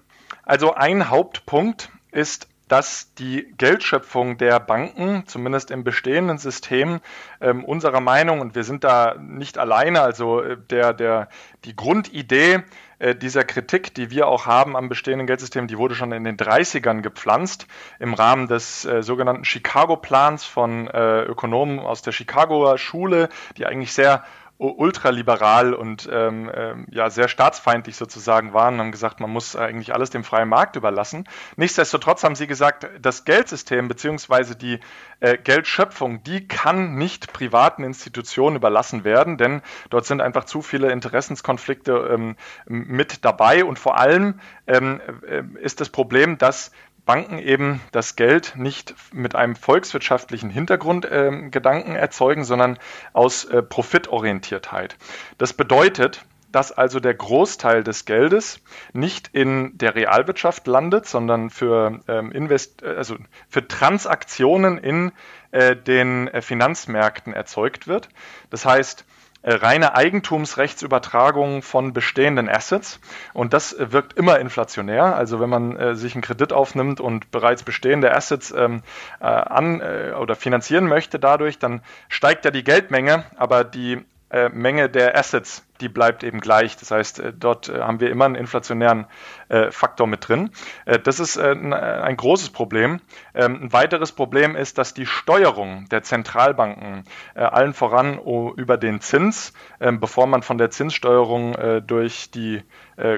also ein Hauptpunkt ist dass die Geldschöpfung der Banken, zumindest im bestehenden System, ähm, unserer Meinung, und wir sind da nicht alleine, also äh, der, der, die Grundidee äh, dieser Kritik, die wir auch haben am bestehenden Geldsystem, die wurde schon in den 30ern gepflanzt im Rahmen des äh, sogenannten Chicago-Plans von äh, Ökonomen aus der Chicagoer Schule, die eigentlich sehr ultraliberal und ähm, ähm, ja sehr staatsfeindlich sozusagen waren und haben gesagt, man muss eigentlich alles dem freien Markt überlassen. Nichtsdestotrotz haben sie gesagt, das Geldsystem beziehungsweise die äh, Geldschöpfung, die kann nicht privaten Institutionen überlassen werden, denn dort sind einfach zu viele Interessenskonflikte ähm, mit dabei und vor allem ähm, äh, ist das Problem, dass Banken eben das Geld nicht mit einem volkswirtschaftlichen Hintergrundgedanken äh, erzeugen, sondern aus äh, Profitorientiertheit. Das bedeutet, dass also der Großteil des Geldes nicht in der Realwirtschaft landet, sondern für, ähm, Invest also für Transaktionen in äh, den äh, Finanzmärkten erzeugt wird. Das heißt, äh, reine Eigentumsrechtsübertragung von bestehenden Assets und das wirkt immer inflationär. Also wenn man äh, sich einen Kredit aufnimmt und bereits bestehende Assets ähm, äh, an äh, oder finanzieren möchte dadurch, dann steigt ja die Geldmenge, aber die äh, Menge der Assets, die bleibt eben gleich. Das heißt, äh, dort äh, haben wir immer einen inflationären äh, Faktor mit drin. Äh, das ist äh, ein großes Problem. Ähm, ein weiteres Problem ist, dass die Steuerung der Zentralbanken allen voran über den Zins, ähm, bevor man von der Zinssteuerung durch die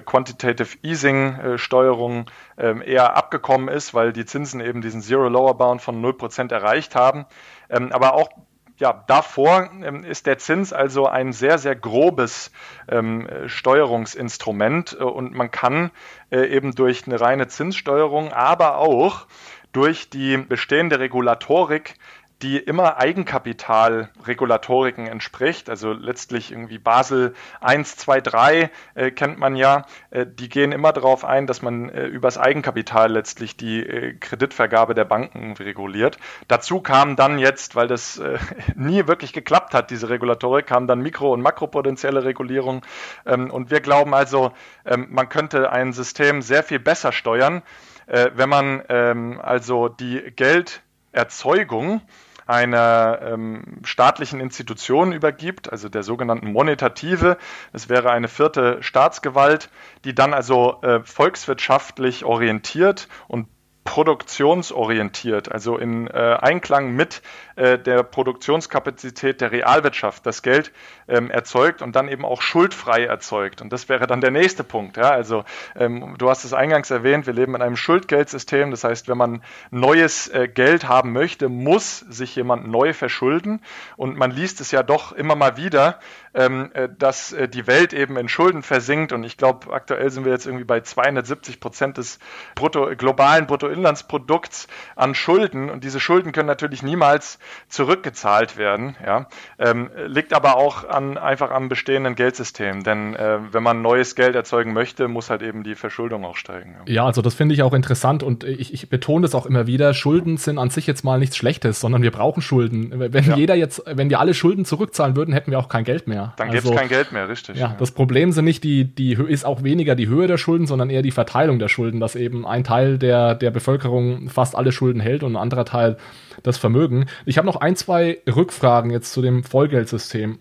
Quantitative Easing Steuerung ähm, eher abgekommen ist, weil die Zinsen eben diesen Zero Lower Bound von 0% erreicht haben. aber auch ja, davor ähm, ist der Zins also ein sehr, sehr grobes ähm, Steuerungsinstrument äh, und man kann äh, eben durch eine reine Zinssteuerung, aber auch durch die bestehende Regulatorik die immer Eigenkapitalregulatoriken entspricht. Also letztlich irgendwie Basel 1, 2, 3 äh, kennt man ja. Äh, die gehen immer darauf ein, dass man äh, übers Eigenkapital letztlich die äh, Kreditvergabe der Banken reguliert. Dazu kam dann jetzt, weil das äh, nie wirklich geklappt hat, diese Regulatorik, kam dann mikro- und makropotenzielle Regulierung. Ähm, und wir glauben also, ähm, man könnte ein System sehr viel besser steuern, äh, wenn man ähm, also die Gelderzeugung einer ähm, staatlichen Institution übergibt, also der sogenannten Monetative. Das wäre eine vierte Staatsgewalt, die dann also äh, volkswirtschaftlich orientiert und produktionsorientiert, also in äh, Einklang mit äh, der Produktionskapazität der Realwirtschaft das Geld ähm, erzeugt und dann eben auch schuldfrei erzeugt. Und das wäre dann der nächste Punkt. Ja? Also ähm, du hast es eingangs erwähnt, wir leben in einem Schuldgeldsystem. Das heißt, wenn man neues äh, Geld haben möchte, muss sich jemand neu verschulden. Und man liest es ja doch immer mal wieder, ähm, äh, dass äh, die Welt eben in Schulden versinkt. Und ich glaube, aktuell sind wir jetzt irgendwie bei 270 Prozent des Brutto, globalen Bruttoinlandsprodukts an Schulden. Und diese Schulden können natürlich niemals zurückgezahlt werden. Ja? Ähm, liegt aber auch an, einfach am bestehenden Geldsystem. Denn äh, wenn man neues Geld erzeugen möchte, muss halt eben die Verschuldung auch steigen.
Ja, ja also das finde ich auch interessant und ich, ich betone das auch immer wieder. Schulden sind an sich jetzt mal nichts Schlechtes, sondern wir brauchen Schulden. Wenn ja. jeder jetzt, wenn wir alle Schulden zurückzahlen würden, hätten wir auch kein Geld mehr.
Dann also, gäbe es kein Geld mehr, richtig.
Ja, ja, das Problem sind nicht die, die ist auch weniger die Höhe der Schulden, sondern eher die Verteilung der Schulden, dass eben ein Teil der, der Bevölkerung fast alle Schulden hält und ein anderer Teil das Vermögen. Ich habe noch ein, zwei Rückfragen jetzt zu dem Vollgeldsystem.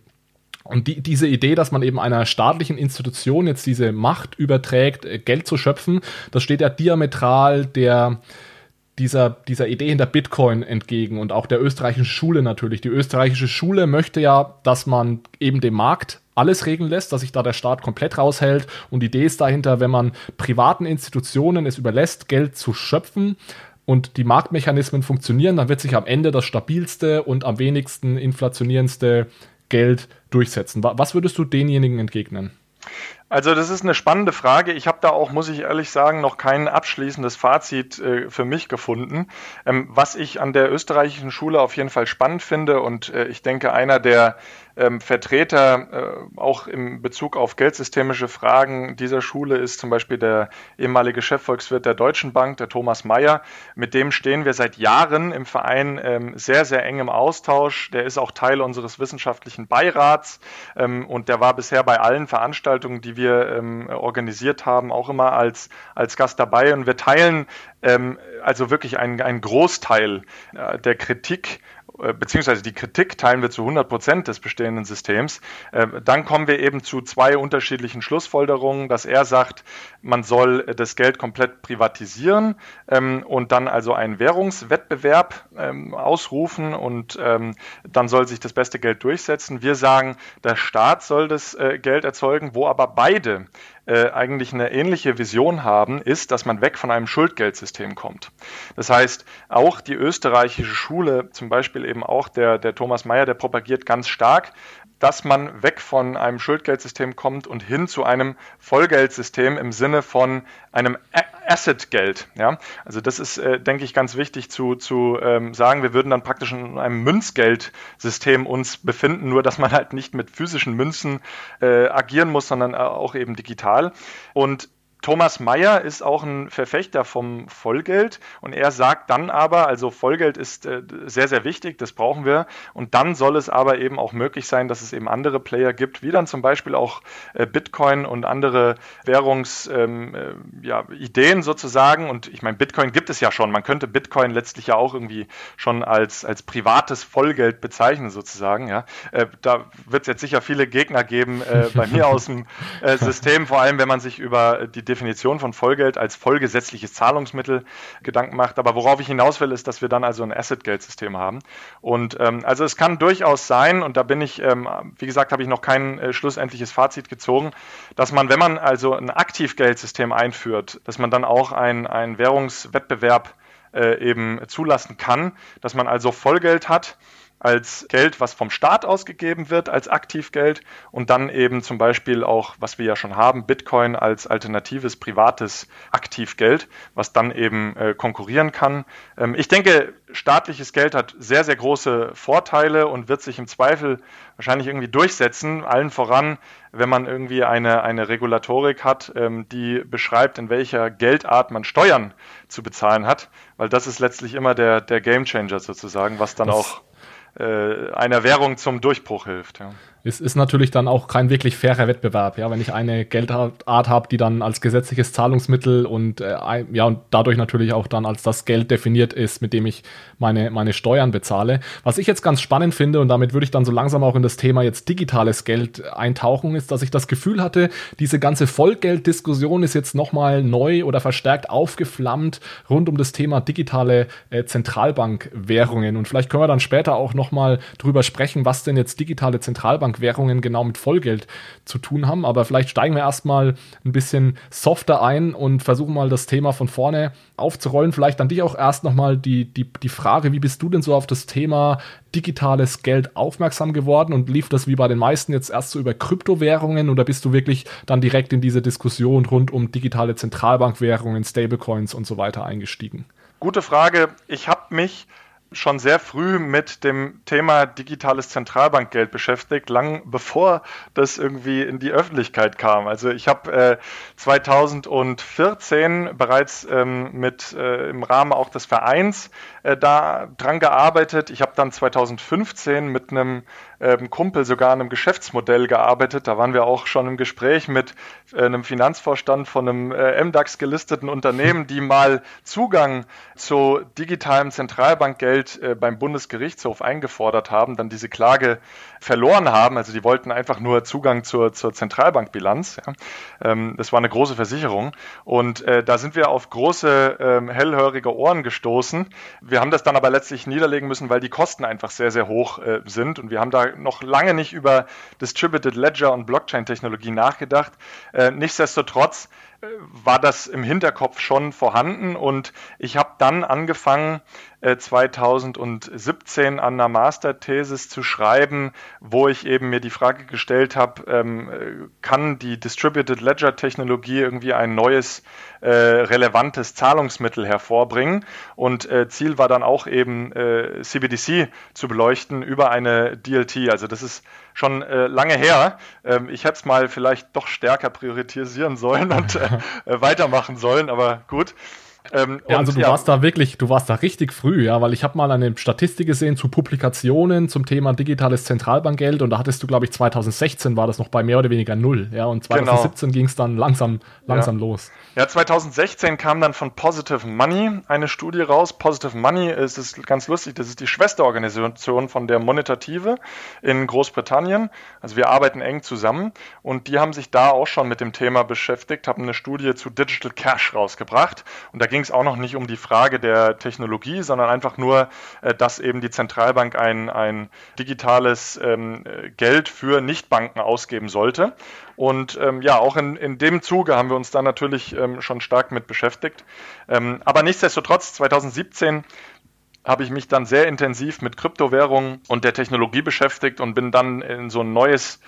Und die, diese Idee, dass man eben einer staatlichen Institution jetzt diese Macht überträgt, äh, Geld zu schöpfen, das steht ja diametral der, dieser, dieser Idee hinter Bitcoin entgegen und auch der österreichischen Schule natürlich. Die österreichische Schule möchte ja, dass man eben dem Markt alles regeln lässt, dass sich da der Staat komplett raushält. Und die Idee ist dahinter, wenn man privaten Institutionen es überlässt, Geld zu schöpfen, und die Marktmechanismen funktionieren, dann wird sich am Ende das stabilste und am wenigsten inflationierendste Geld durchsetzen. Was würdest du denjenigen entgegnen?
Also das ist eine spannende Frage. Ich habe da auch, muss ich ehrlich sagen, noch kein abschließendes Fazit äh, für mich gefunden. Ähm, was ich an der österreichischen Schule auf jeden Fall spannend finde und äh, ich denke, einer der ähm, Vertreter äh, auch im Bezug auf geldsystemische Fragen dieser Schule ist zum Beispiel der ehemalige Chefvolkswirt der Deutschen Bank, der Thomas Mayer. Mit dem stehen wir seit Jahren im Verein ähm, sehr, sehr eng im Austausch. Der ist auch Teil unseres wissenschaftlichen Beirats ähm, und der war bisher bei allen Veranstaltungen, die wir ähm, organisiert haben, auch immer als, als Gast dabei. Und wir teilen ähm, also wirklich einen, einen Großteil äh, der Kritik beziehungsweise die Kritik teilen wir zu 100 Prozent des bestehenden Systems. Äh, dann kommen wir eben zu zwei unterschiedlichen Schlussfolgerungen, dass er sagt, man soll das Geld komplett privatisieren ähm, und dann also einen Währungswettbewerb ähm, ausrufen und ähm, dann soll sich das beste Geld durchsetzen. Wir sagen, der Staat soll das äh, Geld erzeugen, wo aber beide äh, eigentlich eine ähnliche Vision haben, ist, dass man weg von einem Schuldgeldsystem kommt. Das heißt, auch die österreichische Schule, zum Beispiel eben auch der, der Thomas Mayer, der propagiert ganz stark, dass man weg von einem Schuldgeldsystem kommt und hin zu einem Vollgeldsystem im Sinne von einem Assetgeld. Ja? Also das ist, äh, denke ich, ganz wichtig zu, zu ähm, sagen. Wir würden dann praktisch in einem Münzgeldsystem uns befinden, nur dass man halt nicht mit physischen Münzen äh, agieren muss, sondern äh, auch eben digital. Und Thomas Mayer ist auch ein Verfechter vom Vollgeld und er sagt dann aber, also Vollgeld ist äh, sehr, sehr wichtig, das brauchen wir. Und dann soll es aber eben auch möglich sein, dass es eben andere Player gibt, wie dann zum Beispiel auch äh, Bitcoin und andere Währungsideen ähm, äh, ja, sozusagen. Und ich meine, Bitcoin gibt es ja schon, man könnte Bitcoin letztlich ja auch irgendwie schon als, als privates Vollgeld bezeichnen sozusagen, ja. da wird es jetzt sicher viele Gegner geben bei mir aus dem System, vor allem wenn man sich über die Definition von Vollgeld als vollgesetzliches Zahlungsmittel Gedanken macht. Aber worauf ich hinaus will, ist, dass wir dann also ein Asset-Geldsystem haben. Und ähm, also es kann durchaus sein, und da bin ich, ähm, wie gesagt, habe ich noch kein äh, schlussendliches Fazit gezogen, dass man, wenn man also ein Aktivgeldsystem einführt, dass man dann auch einen Währungswettbewerb äh, eben zulassen kann, dass man also Vollgeld hat als Geld, was vom Staat ausgegeben wird, als Aktivgeld und dann eben zum Beispiel auch, was wir ja schon haben, Bitcoin als alternatives privates Aktivgeld, was dann eben äh, konkurrieren kann. Ähm, ich denke, staatliches Geld hat sehr, sehr große Vorteile und wird sich im Zweifel wahrscheinlich irgendwie durchsetzen. Allen voran, wenn man irgendwie eine, eine Regulatorik hat, ähm, die beschreibt, in welcher Geldart man Steuern zu bezahlen hat, weil das ist letztlich immer der, der Gamechanger sozusagen, was dann das auch äh, einer Währung zum Durchbruch hilft. Ja
es ist natürlich dann auch kein wirklich fairer Wettbewerb, ja, wenn ich eine Geldart habe, die dann als gesetzliches Zahlungsmittel und äh, ja und dadurch natürlich auch dann als das Geld definiert ist, mit dem ich meine meine Steuern bezahle. Was ich jetzt ganz spannend finde und damit würde ich dann so langsam auch in das Thema jetzt digitales Geld eintauchen, ist, dass ich das Gefühl hatte, diese ganze Vollgelddiskussion ist jetzt nochmal neu oder verstärkt aufgeflammt rund um das Thema digitale äh, Zentralbankwährungen und vielleicht können wir dann später auch nochmal drüber sprechen, was denn jetzt digitale Zentralbank Bankwährungen genau mit Vollgeld zu tun haben. Aber vielleicht steigen wir erstmal ein bisschen softer ein und versuchen mal das Thema von vorne aufzurollen. Vielleicht an dich auch erst nochmal die, die, die Frage, wie bist du denn so auf das Thema digitales Geld aufmerksam geworden und lief das wie bei den meisten jetzt erst so über Kryptowährungen oder bist du wirklich dann direkt in diese Diskussion rund um digitale Zentralbankwährungen, Stablecoins und so weiter eingestiegen?
Gute Frage. Ich habe mich schon sehr früh mit dem Thema digitales Zentralbankgeld beschäftigt, lang bevor das irgendwie in die Öffentlichkeit kam. Also ich habe äh, 2014 bereits ähm, mit äh, im Rahmen auch des Vereins äh, da dran gearbeitet. Ich habe dann 2015 mit einem ähm, Kumpel sogar an einem Geschäftsmodell gearbeitet. Da waren wir auch schon im Gespräch mit äh, einem Finanzvorstand von einem äh, MDAX gelisteten Unternehmen, die mal Zugang zu digitalem Zentralbankgeld äh, beim Bundesgerichtshof eingefordert haben, dann diese Klage verloren haben. Also die wollten einfach nur Zugang zur, zur Zentralbankbilanz. Ja. Ähm, das war eine große Versicherung. Und äh, da sind wir auf große, ähm, hellhörige Ohren gestoßen. Wir haben das dann aber letztlich niederlegen müssen, weil die Kosten einfach sehr, sehr hoch äh, sind. Und wir haben da noch lange nicht über Distributed Ledger und Blockchain-Technologie nachgedacht. Äh, nichtsdestotrotz war das im Hinterkopf schon vorhanden und ich habe dann angefangen, 2017 äh, an einer Masterthesis zu schreiben, wo ich eben mir die Frage gestellt habe, ähm, kann die Distributed Ledger Technologie irgendwie ein neues äh, relevantes Zahlungsmittel hervorbringen? Und äh, Ziel war dann auch eben äh, CBDC zu beleuchten über eine DLT. Also das ist schon äh, lange her. Ähm, ich hätte es mal vielleicht doch stärker priorisieren sollen und äh, weitermachen sollen, aber gut.
Ähm, ja, also du ja. warst da wirklich, du warst da richtig früh, ja, weil ich habe mal eine Statistik gesehen zu Publikationen zum Thema digitales Zentralbankgeld und da hattest du, glaube ich, 2016 war das noch bei mehr oder weniger null, ja, und 2017 genau. ging es dann langsam, langsam
ja.
los.
Ja, 2016 kam dann von Positive Money eine Studie raus. Positive Money ist, ist ganz lustig, das ist die Schwesterorganisation von der Monetative in Großbritannien. Also wir arbeiten eng zusammen und die haben sich da auch schon mit dem Thema beschäftigt, haben eine Studie zu Digital Cash rausgebracht und da ging es auch noch nicht um die Frage der Technologie, sondern einfach nur, äh, dass eben die Zentralbank ein, ein digitales ähm, Geld für Nichtbanken ausgeben sollte. Und ähm, ja, auch in, in dem Zuge haben wir uns da natürlich ähm, schon stark mit beschäftigt. Ähm, aber nichtsdestotrotz, 2017 habe ich mich dann sehr intensiv mit Kryptowährungen und der Technologie beschäftigt und bin dann in so ein neues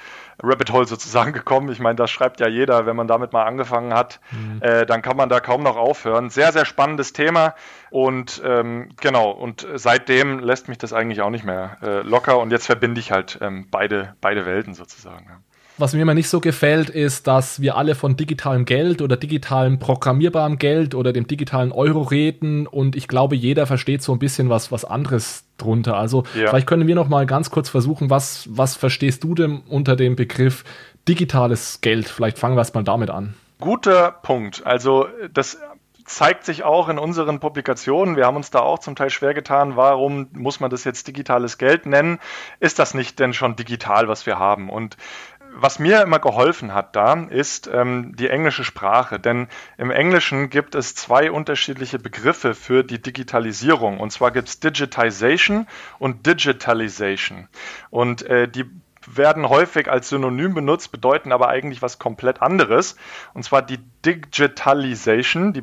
Rabbit Hole sozusagen gekommen. Ich meine, das schreibt ja jeder, wenn man damit mal angefangen hat, mhm. äh, dann kann man da kaum noch aufhören. Sehr, sehr spannendes Thema und ähm, genau, und seitdem lässt mich das eigentlich auch nicht mehr äh, locker und jetzt verbinde ich halt ähm, beide, beide Welten sozusagen.
Was mir immer nicht so gefällt, ist, dass wir alle von digitalem Geld oder digitalem programmierbarem Geld oder dem digitalen Euro reden und ich glaube, jeder versteht so ein bisschen was, was anderes drunter. Also ja. vielleicht können wir noch mal ganz kurz versuchen, was, was verstehst du denn unter dem Begriff digitales Geld? Vielleicht fangen wir erst mal damit an.
Guter Punkt. Also das zeigt sich auch in unseren Publikationen. Wir haben uns da auch zum Teil schwer getan, warum muss man das jetzt digitales Geld nennen? Ist das nicht denn schon digital, was wir haben? Und was mir immer geholfen hat da, ist ähm, die englische Sprache. Denn im Englischen gibt es zwei unterschiedliche Begriffe für die Digitalisierung. Und zwar gibt es Digitization und Digitalization. Und äh, die werden häufig als Synonym benutzt, bedeuten aber eigentlich was komplett anderes. Und zwar die Digitalization, die,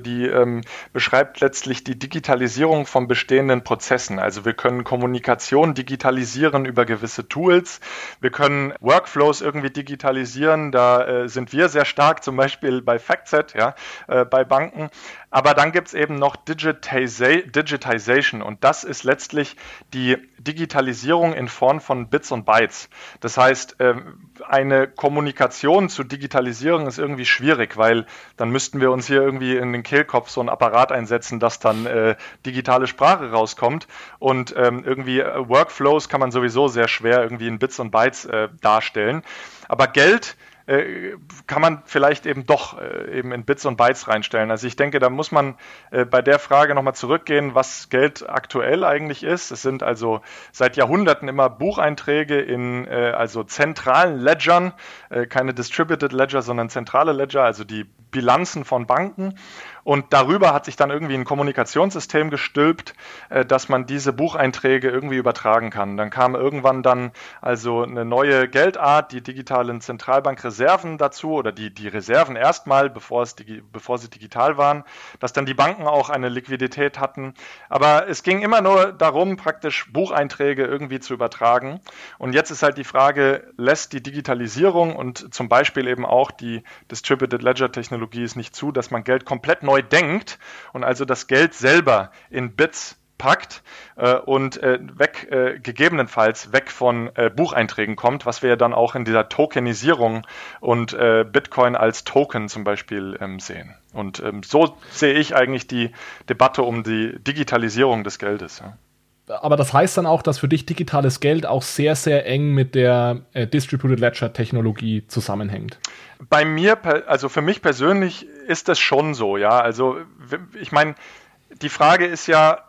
die ähm, beschreibt letztlich die Digitalisierung von bestehenden Prozessen. Also wir können Kommunikation digitalisieren über gewisse Tools, wir können Workflows irgendwie digitalisieren, da äh, sind wir sehr stark, zum Beispiel bei FactSet, ja, äh, bei Banken. Aber dann gibt es eben noch Digitization und das ist letztlich die Digitalisierung in Form von Bits und Bytes. Das heißt, ähm, eine Kommunikation zu digitalisieren ist irgendwie schwierig, weil dann müssten wir uns hier irgendwie in den Kehlkopf so ein Apparat einsetzen, dass dann äh, digitale Sprache rauskommt und ähm, irgendwie äh, Workflows kann man sowieso sehr schwer irgendwie in Bits und Bytes äh, darstellen. Aber Geld kann man vielleicht eben doch äh, eben in Bits und Bytes reinstellen. Also ich denke, da muss man äh, bei der Frage nochmal zurückgehen, was Geld aktuell eigentlich ist. Es sind also seit Jahrhunderten immer Bucheinträge in also zentralen Ledgern, keine Distributed Ledger, sondern zentrale Ledger, also die Bilanzen von Banken. Und darüber hat sich dann irgendwie ein Kommunikationssystem gestülpt, äh, dass man diese Bucheinträge irgendwie übertragen kann. Dann kam irgendwann dann also eine neue Geldart, die digitalen Zentralbankreserven dazu oder die, die Reserven erstmal, bevor, bevor sie digital waren, dass dann die Banken auch eine Liquidität hatten. Aber es ging immer nur darum, praktisch Bucheinträge irgendwie zu übertragen. Und jetzt ist halt die Frage, lässt die Digitalisierung und zum Beispiel eben auch die Distributed Ledger Technologie es nicht zu, dass man Geld komplett neu neu denkt und also das Geld selber in Bits packt äh, und äh, weg, äh, gegebenenfalls weg von äh, Bucheinträgen kommt, was wir ja dann auch in dieser Tokenisierung und äh, Bitcoin als Token zum Beispiel ähm, sehen. Und ähm, so sehe ich eigentlich die Debatte um die Digitalisierung des Geldes. Ja
aber das heißt dann auch, dass für dich digitales Geld auch sehr, sehr eng mit der äh, Distributed Ledger Technologie zusammenhängt.
Bei mir, also für mich persönlich ist das schon so, ja. Also ich meine, die Frage ist ja,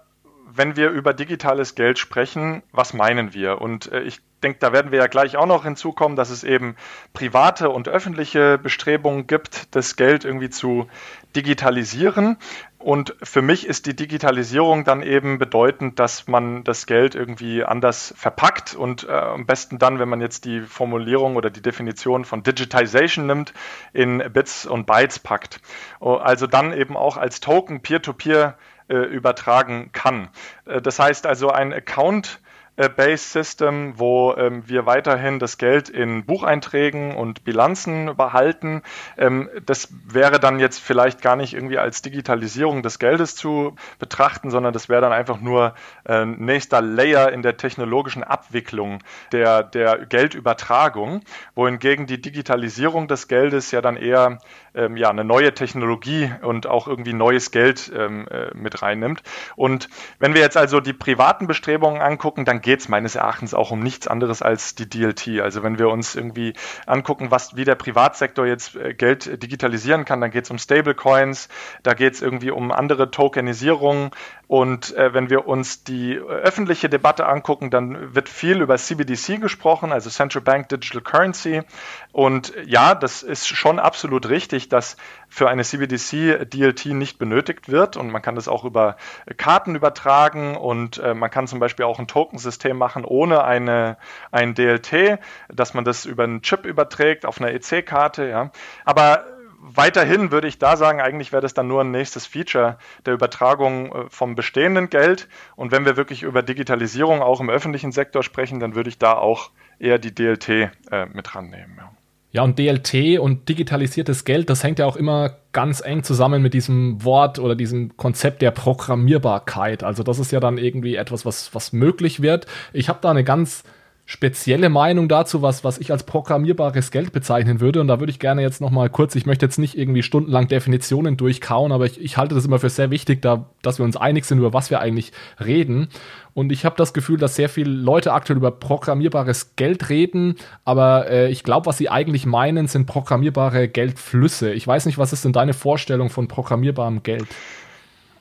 wenn wir über digitales Geld sprechen, was meinen wir? Und äh, ich denke, da werden wir ja gleich auch noch hinzukommen, dass es eben private und öffentliche Bestrebungen gibt, das Geld irgendwie zu digitalisieren. Und für mich ist die Digitalisierung dann eben bedeutend, dass man das Geld irgendwie anders verpackt und äh, am besten dann, wenn man jetzt die Formulierung oder die Definition von Digitization nimmt, in Bits und Bytes packt. Oh, also dann eben auch als Token peer-to-peer -peer, äh, übertragen kann. Äh, das heißt also ein Account Based System, wo ähm, wir weiterhin das Geld in Bucheinträgen und Bilanzen behalten. Ähm, das wäre dann jetzt vielleicht gar nicht irgendwie als Digitalisierung des Geldes zu betrachten, sondern das wäre dann einfach nur äh, nächster Layer in der technologischen Abwicklung der, der Geldübertragung, wohingegen die Digitalisierung des Geldes ja dann eher ähm, ja, eine neue Technologie und auch irgendwie neues Geld ähm, äh, mit reinnimmt. Und wenn wir jetzt also die privaten Bestrebungen angucken, dann geht es meines Erachtens auch um nichts anderes als die DLT. Also wenn wir uns irgendwie angucken, was, wie der Privatsektor jetzt äh, Geld digitalisieren kann, dann geht es um Stablecoins, da geht es irgendwie um andere Tokenisierung. Und äh, wenn wir uns die öffentliche Debatte angucken, dann wird viel über CBDC gesprochen, also Central Bank Digital Currency. Und ja, das ist schon absolut richtig dass für eine CBDC DLT nicht benötigt wird und man kann das auch über Karten übertragen und äh, man kann zum Beispiel auch ein Tokensystem machen ohne eine, ein DLT, dass man das über einen Chip überträgt auf einer EC-Karte. Ja. Aber weiterhin würde ich da sagen, eigentlich wäre das dann nur ein nächstes Feature der Übertragung äh, vom bestehenden Geld. Und wenn wir wirklich über Digitalisierung auch im öffentlichen Sektor sprechen, dann würde ich da auch eher die DLT äh, mit rannehmen. Ja.
Ja, und DLT und digitalisiertes Geld, das hängt ja auch immer ganz eng zusammen mit diesem Wort oder diesem Konzept der Programmierbarkeit. Also das ist ja dann irgendwie etwas, was, was möglich wird. Ich habe da eine ganz spezielle Meinung dazu, was, was ich als programmierbares Geld bezeichnen würde. Und da würde ich gerne jetzt nochmal kurz, ich möchte jetzt nicht irgendwie stundenlang Definitionen durchkauen, aber ich, ich halte das immer für sehr wichtig, da, dass wir uns einig sind, über was wir eigentlich reden. Und ich habe das Gefühl, dass sehr viele Leute aktuell über programmierbares Geld reden, aber äh, ich glaube, was sie eigentlich meinen, sind programmierbare Geldflüsse. Ich weiß nicht, was ist denn deine Vorstellung von programmierbarem Geld?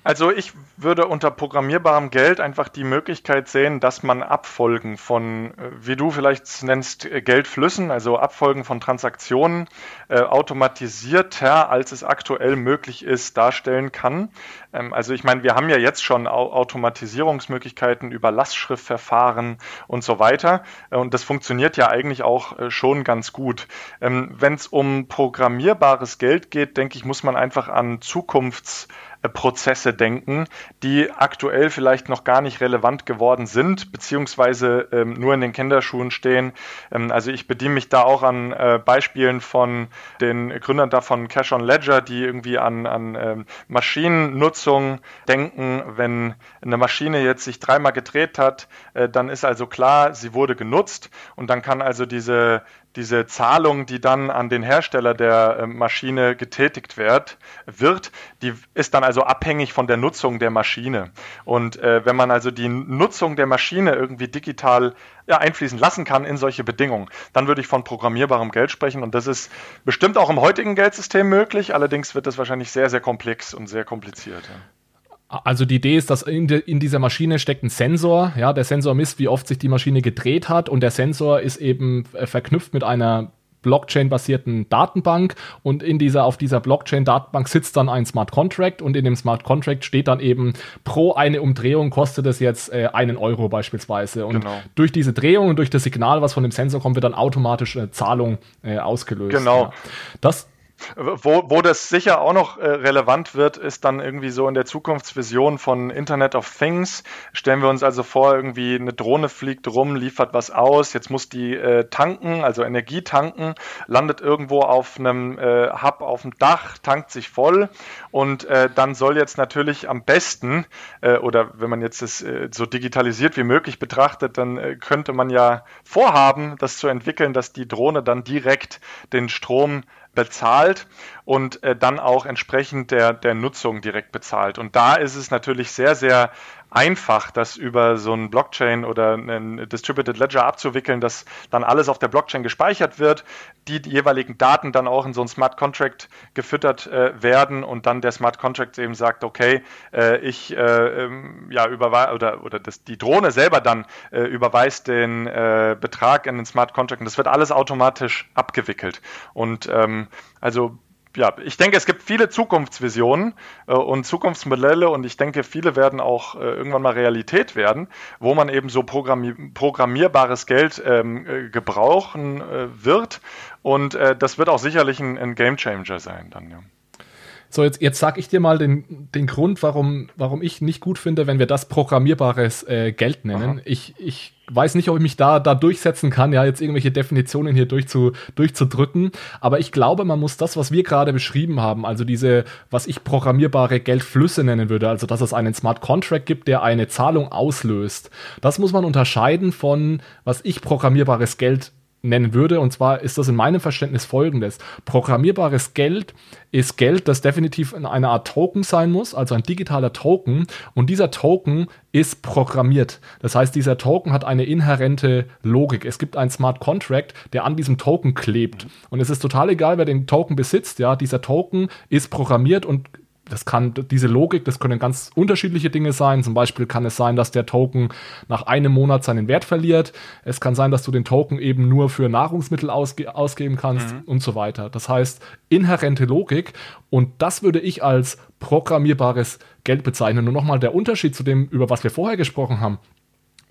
Also ich würde unter programmierbarem Geld einfach die Möglichkeit sehen, dass man Abfolgen von, äh, wie du vielleicht nennst, äh, Geldflüssen, also Abfolgen von Transaktionen äh, automatisierter, als es aktuell möglich ist, darstellen kann. Ähm, also ich meine, wir haben ja jetzt schon Automatisierungsmöglichkeiten über Lastschriftverfahren und so weiter. Äh, und das funktioniert ja eigentlich auch äh, schon ganz gut. Ähm, Wenn es um programmierbares Geld geht, denke ich, muss man einfach an Zukunfts Prozesse denken, die aktuell vielleicht noch gar nicht relevant geworden sind, beziehungsweise ähm, nur in den Kinderschuhen stehen. Ähm, also ich bediene mich da auch an äh, Beispielen von den Gründern davon Cash on Ledger, die irgendwie an, an ähm, Maschinennutzung denken. Wenn eine Maschine jetzt sich dreimal gedreht hat, äh, dann ist also klar, sie wurde genutzt und dann kann also diese diese Zahlung, die dann an den Hersteller der äh, Maschine getätigt wird, wird, die ist dann also abhängig von der Nutzung der Maschine. Und äh, wenn man also die Nutzung der Maschine irgendwie digital ja, einfließen lassen kann in solche Bedingungen, dann würde ich von programmierbarem Geld sprechen. Und das ist bestimmt auch im heutigen Geldsystem möglich. Allerdings wird das wahrscheinlich sehr, sehr komplex und sehr kompliziert. Ja.
Also die Idee ist, dass in, de, in, dieser Maschine steckt ein Sensor. Ja, der Sensor misst, wie oft sich die Maschine gedreht hat und der Sensor ist eben äh, verknüpft mit einer Blockchain-basierten Datenbank und in dieser, auf dieser Blockchain-Datenbank sitzt dann ein Smart Contract und in dem Smart Contract steht dann eben pro eine Umdrehung kostet es jetzt äh, einen Euro beispielsweise. Und genau. durch diese Drehung und durch das Signal, was von dem Sensor kommt, wird dann automatisch eine Zahlung äh, ausgelöst.
Genau. Ja.
Das,
wo, wo das sicher auch noch äh, relevant wird, ist dann irgendwie so in der Zukunftsvision von Internet of Things. Stellen wir uns also vor, irgendwie eine Drohne fliegt rum, liefert was aus, jetzt muss die äh, tanken, also Energie tanken, landet irgendwo auf einem äh, Hub auf dem Dach, tankt sich voll und äh, dann soll jetzt natürlich am besten, äh, oder wenn man jetzt das äh, so digitalisiert wie möglich betrachtet, dann könnte man ja vorhaben, das zu entwickeln, dass die Drohne dann direkt den Strom bezahlt und äh, dann auch entsprechend der, der Nutzung direkt bezahlt. Und da ist es natürlich sehr, sehr einfach, das über so ein Blockchain oder ein Distributed Ledger abzuwickeln, dass dann alles auf der Blockchain gespeichert wird, die, die jeweiligen Daten dann auch in so ein Smart Contract gefüttert äh, werden und dann der Smart Contract eben sagt, okay, äh, ich äh, ähm, ja überweise oder oder das, die Drohne selber dann äh, überweist den äh, Betrag in den Smart Contract und das wird alles automatisch abgewickelt. Und ähm, also ja, ich denke, es gibt viele Zukunftsvisionen äh, und Zukunftsmodelle und ich denke, viele werden auch äh, irgendwann mal Realität werden, wo man eben so programmi programmierbares Geld ähm, äh, gebrauchen äh, wird und äh, das wird auch sicherlich ein, ein Gamechanger sein dann. Ja.
So, jetzt, jetzt sag ich dir mal den, den Grund, warum, warum ich nicht gut finde, wenn wir das programmierbares äh, Geld nennen. Ich, ich weiß nicht, ob ich mich da, da durchsetzen kann, ja, jetzt irgendwelche Definitionen hier durchzu, durchzudrücken. Aber ich glaube, man muss das, was wir gerade beschrieben haben, also diese, was ich programmierbare Geldflüsse nennen würde, also dass es einen Smart Contract gibt, der eine Zahlung auslöst, das muss man unterscheiden von, was ich programmierbares Geld nennen würde. Und zwar ist das in meinem Verständnis folgendes. Programmierbares Geld ist Geld, das definitiv in einer Art Token sein muss, also ein digitaler Token. Und dieser Token ist programmiert. Das heißt, dieser Token hat eine inhärente Logik. Es gibt einen Smart Contract, der an diesem Token klebt. Und es ist total egal, wer den Token besitzt. Ja, dieser Token ist programmiert und das kann diese Logik, das können ganz unterschiedliche Dinge sein. Zum Beispiel kann es sein, dass der Token nach einem Monat seinen Wert verliert. Es kann sein, dass du den Token eben nur für Nahrungsmittel ausge ausgeben kannst mhm. und so weiter. Das heißt, inhärente Logik und das würde ich als programmierbares Geld bezeichnen. Und nochmal der Unterschied zu dem, über was wir vorher gesprochen haben.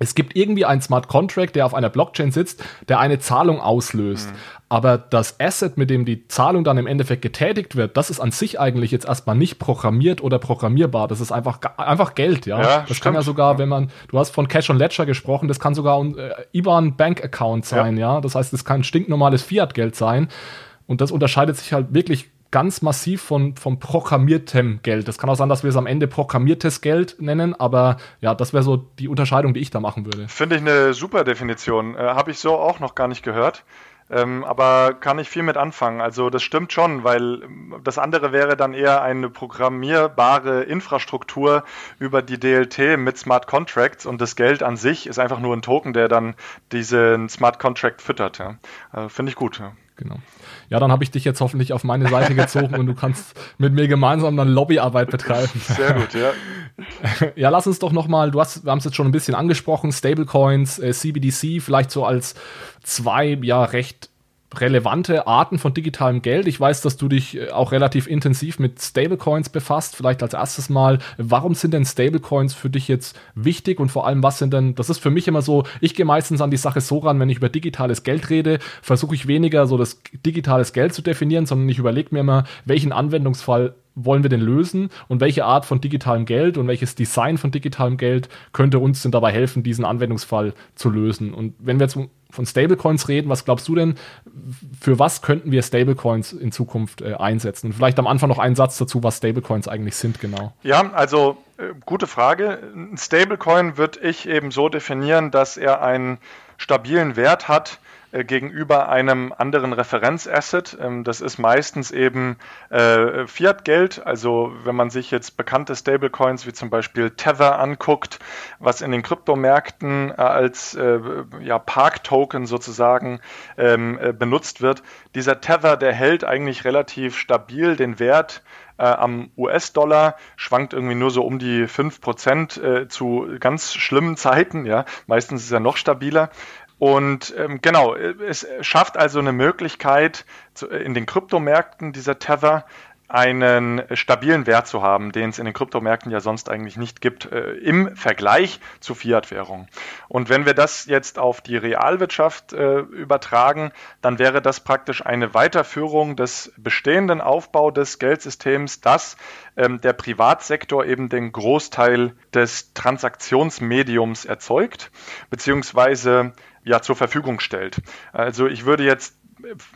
Es gibt irgendwie einen Smart Contract, der auf einer Blockchain sitzt, der eine Zahlung auslöst. Mhm. Aber das Asset, mit dem die Zahlung dann im Endeffekt getätigt wird, das ist an sich eigentlich jetzt erstmal nicht programmiert oder programmierbar. Das ist einfach, einfach Geld, ja. ja das stimmt. kann ja sogar, wenn man, du hast von Cash on Ledger gesprochen, das kann sogar ein äh, IBAN Bank Account sein, ja. ja? Das heißt, es kann stinknormales Fiat-Geld sein. Und das unterscheidet sich halt wirklich ganz massiv von, von programmiertem Geld. Das kann auch sein, dass wir es am Ende programmiertes Geld nennen, aber ja, das wäre so die Unterscheidung, die ich da machen würde.
Finde ich eine super Definition. Äh, Habe ich so auch noch gar nicht gehört. Ähm, aber kann ich viel mit anfangen. Also das stimmt schon, weil ähm, das andere wäre dann eher eine programmierbare Infrastruktur über die DLT mit Smart Contracts und das Geld an sich ist einfach nur ein Token, der dann diesen Smart Contract füttert. Ja. Also Finde ich gut. Ja.
Genau. Ja, dann habe ich dich jetzt hoffentlich auf meine Seite gezogen und du kannst mit mir gemeinsam dann Lobbyarbeit betreiben.
Sehr gut, ja.
ja, lass uns doch nochmal, du hast, wir haben es jetzt schon ein bisschen angesprochen, Stablecoins, äh, CBDC, vielleicht so als zwei, ja, recht relevante Arten von digitalem Geld. Ich weiß, dass du dich äh, auch relativ intensiv mit Stablecoins befasst. Vielleicht als erstes mal, warum sind denn Stablecoins für dich jetzt wichtig und vor allem, was sind denn, das ist für mich immer so, ich gehe meistens an die Sache so ran, wenn ich über digitales Geld rede, versuche ich weniger so das digitales Geld zu definieren, sondern ich überlege mir immer, welchen Anwendungsfall wollen wir denn lösen und welche Art von digitalem Geld und welches Design von digitalem Geld könnte uns denn dabei helfen, diesen Anwendungsfall zu lösen. Und wenn wir jetzt von Stablecoins reden. Was glaubst du denn, für was könnten wir Stablecoins in Zukunft äh, einsetzen? Und vielleicht am Anfang noch einen Satz dazu, was Stablecoins eigentlich sind, genau.
Ja, also äh, gute Frage. Ein Stablecoin würde ich eben so definieren, dass er einen stabilen Wert hat, gegenüber einem anderen Referenzasset. Ähm, das ist meistens eben äh, Fiat-Geld. Also wenn man sich jetzt bekannte Stablecoins wie zum Beispiel Tether anguckt, was in den Kryptomärkten äh, als äh, ja, Park-Token sozusagen ähm, äh, benutzt wird. Dieser Tether, der hält eigentlich relativ stabil den Wert äh, am US-Dollar schwankt irgendwie nur so um die 5% äh, zu ganz schlimmen Zeiten. Ja, meistens ist er noch stabiler. Und ähm, genau, es schafft also eine Möglichkeit, zu, in den Kryptomärkten dieser Tether einen stabilen Wert zu haben, den es in den Kryptomärkten ja sonst eigentlich nicht gibt, äh, im Vergleich zu Fiat-Währung. Und wenn wir das jetzt auf die Realwirtschaft äh, übertragen, dann wäre das praktisch eine Weiterführung des bestehenden Aufbau des Geldsystems, dass ähm, der Privatsektor eben den Großteil des Transaktionsmediums erzeugt, beziehungsweise ja zur Verfügung stellt. Also ich würde jetzt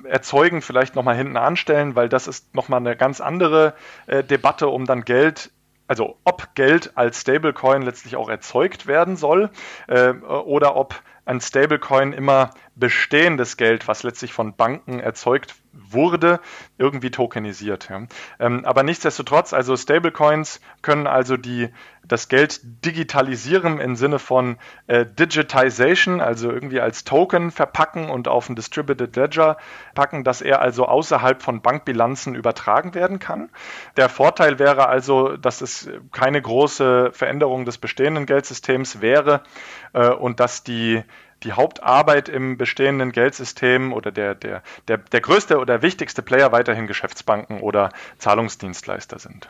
erzeugen vielleicht nochmal hinten anstellen, weil das ist nochmal eine ganz andere äh, Debatte, um dann Geld also ob Geld als Stablecoin letztlich auch erzeugt werden soll äh, oder ob ein Stablecoin immer bestehendes Geld, was letztlich von Banken erzeugt wurde, irgendwie tokenisiert. Ja. Ähm, aber nichtsdestotrotz, also Stablecoins können also die, das Geld digitalisieren im Sinne von äh, Digitization, also irgendwie als Token verpacken und auf ein Distributed Ledger packen, dass er also außerhalb von Bankbilanzen übertragen werden kann. Der Vorteil wäre also, dass es keine große Veränderung des bestehenden Geldsystems wäre äh, und dass die die Hauptarbeit im bestehenden Geldsystem oder der, der, der, der größte oder wichtigste Player weiterhin Geschäftsbanken oder Zahlungsdienstleister sind.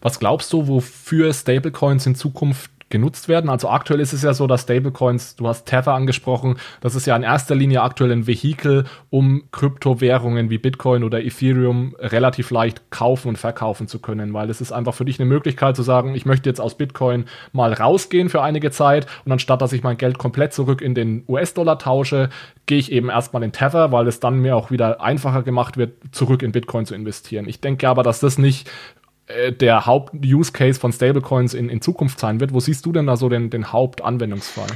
Was glaubst du, wofür Stablecoins in Zukunft genutzt werden. Also aktuell ist es ja so, dass Stablecoins, du hast Tether angesprochen, das ist ja in erster Linie aktuell ein Vehikel, um Kryptowährungen wie Bitcoin oder Ethereum relativ leicht kaufen und verkaufen zu können, weil es ist einfach für dich eine Möglichkeit zu sagen, ich möchte jetzt aus Bitcoin mal rausgehen für einige Zeit und anstatt dass ich mein Geld komplett zurück in den US-Dollar tausche, gehe ich eben erstmal in Tether, weil es dann mir auch wieder einfacher gemacht wird, zurück in Bitcoin zu investieren. Ich denke aber, dass das nicht äh, der Haupt-Use-Case von Stablecoins in, in Zukunft sein wird. Wo siehst du denn da so den, den Hauptanwendungsfall?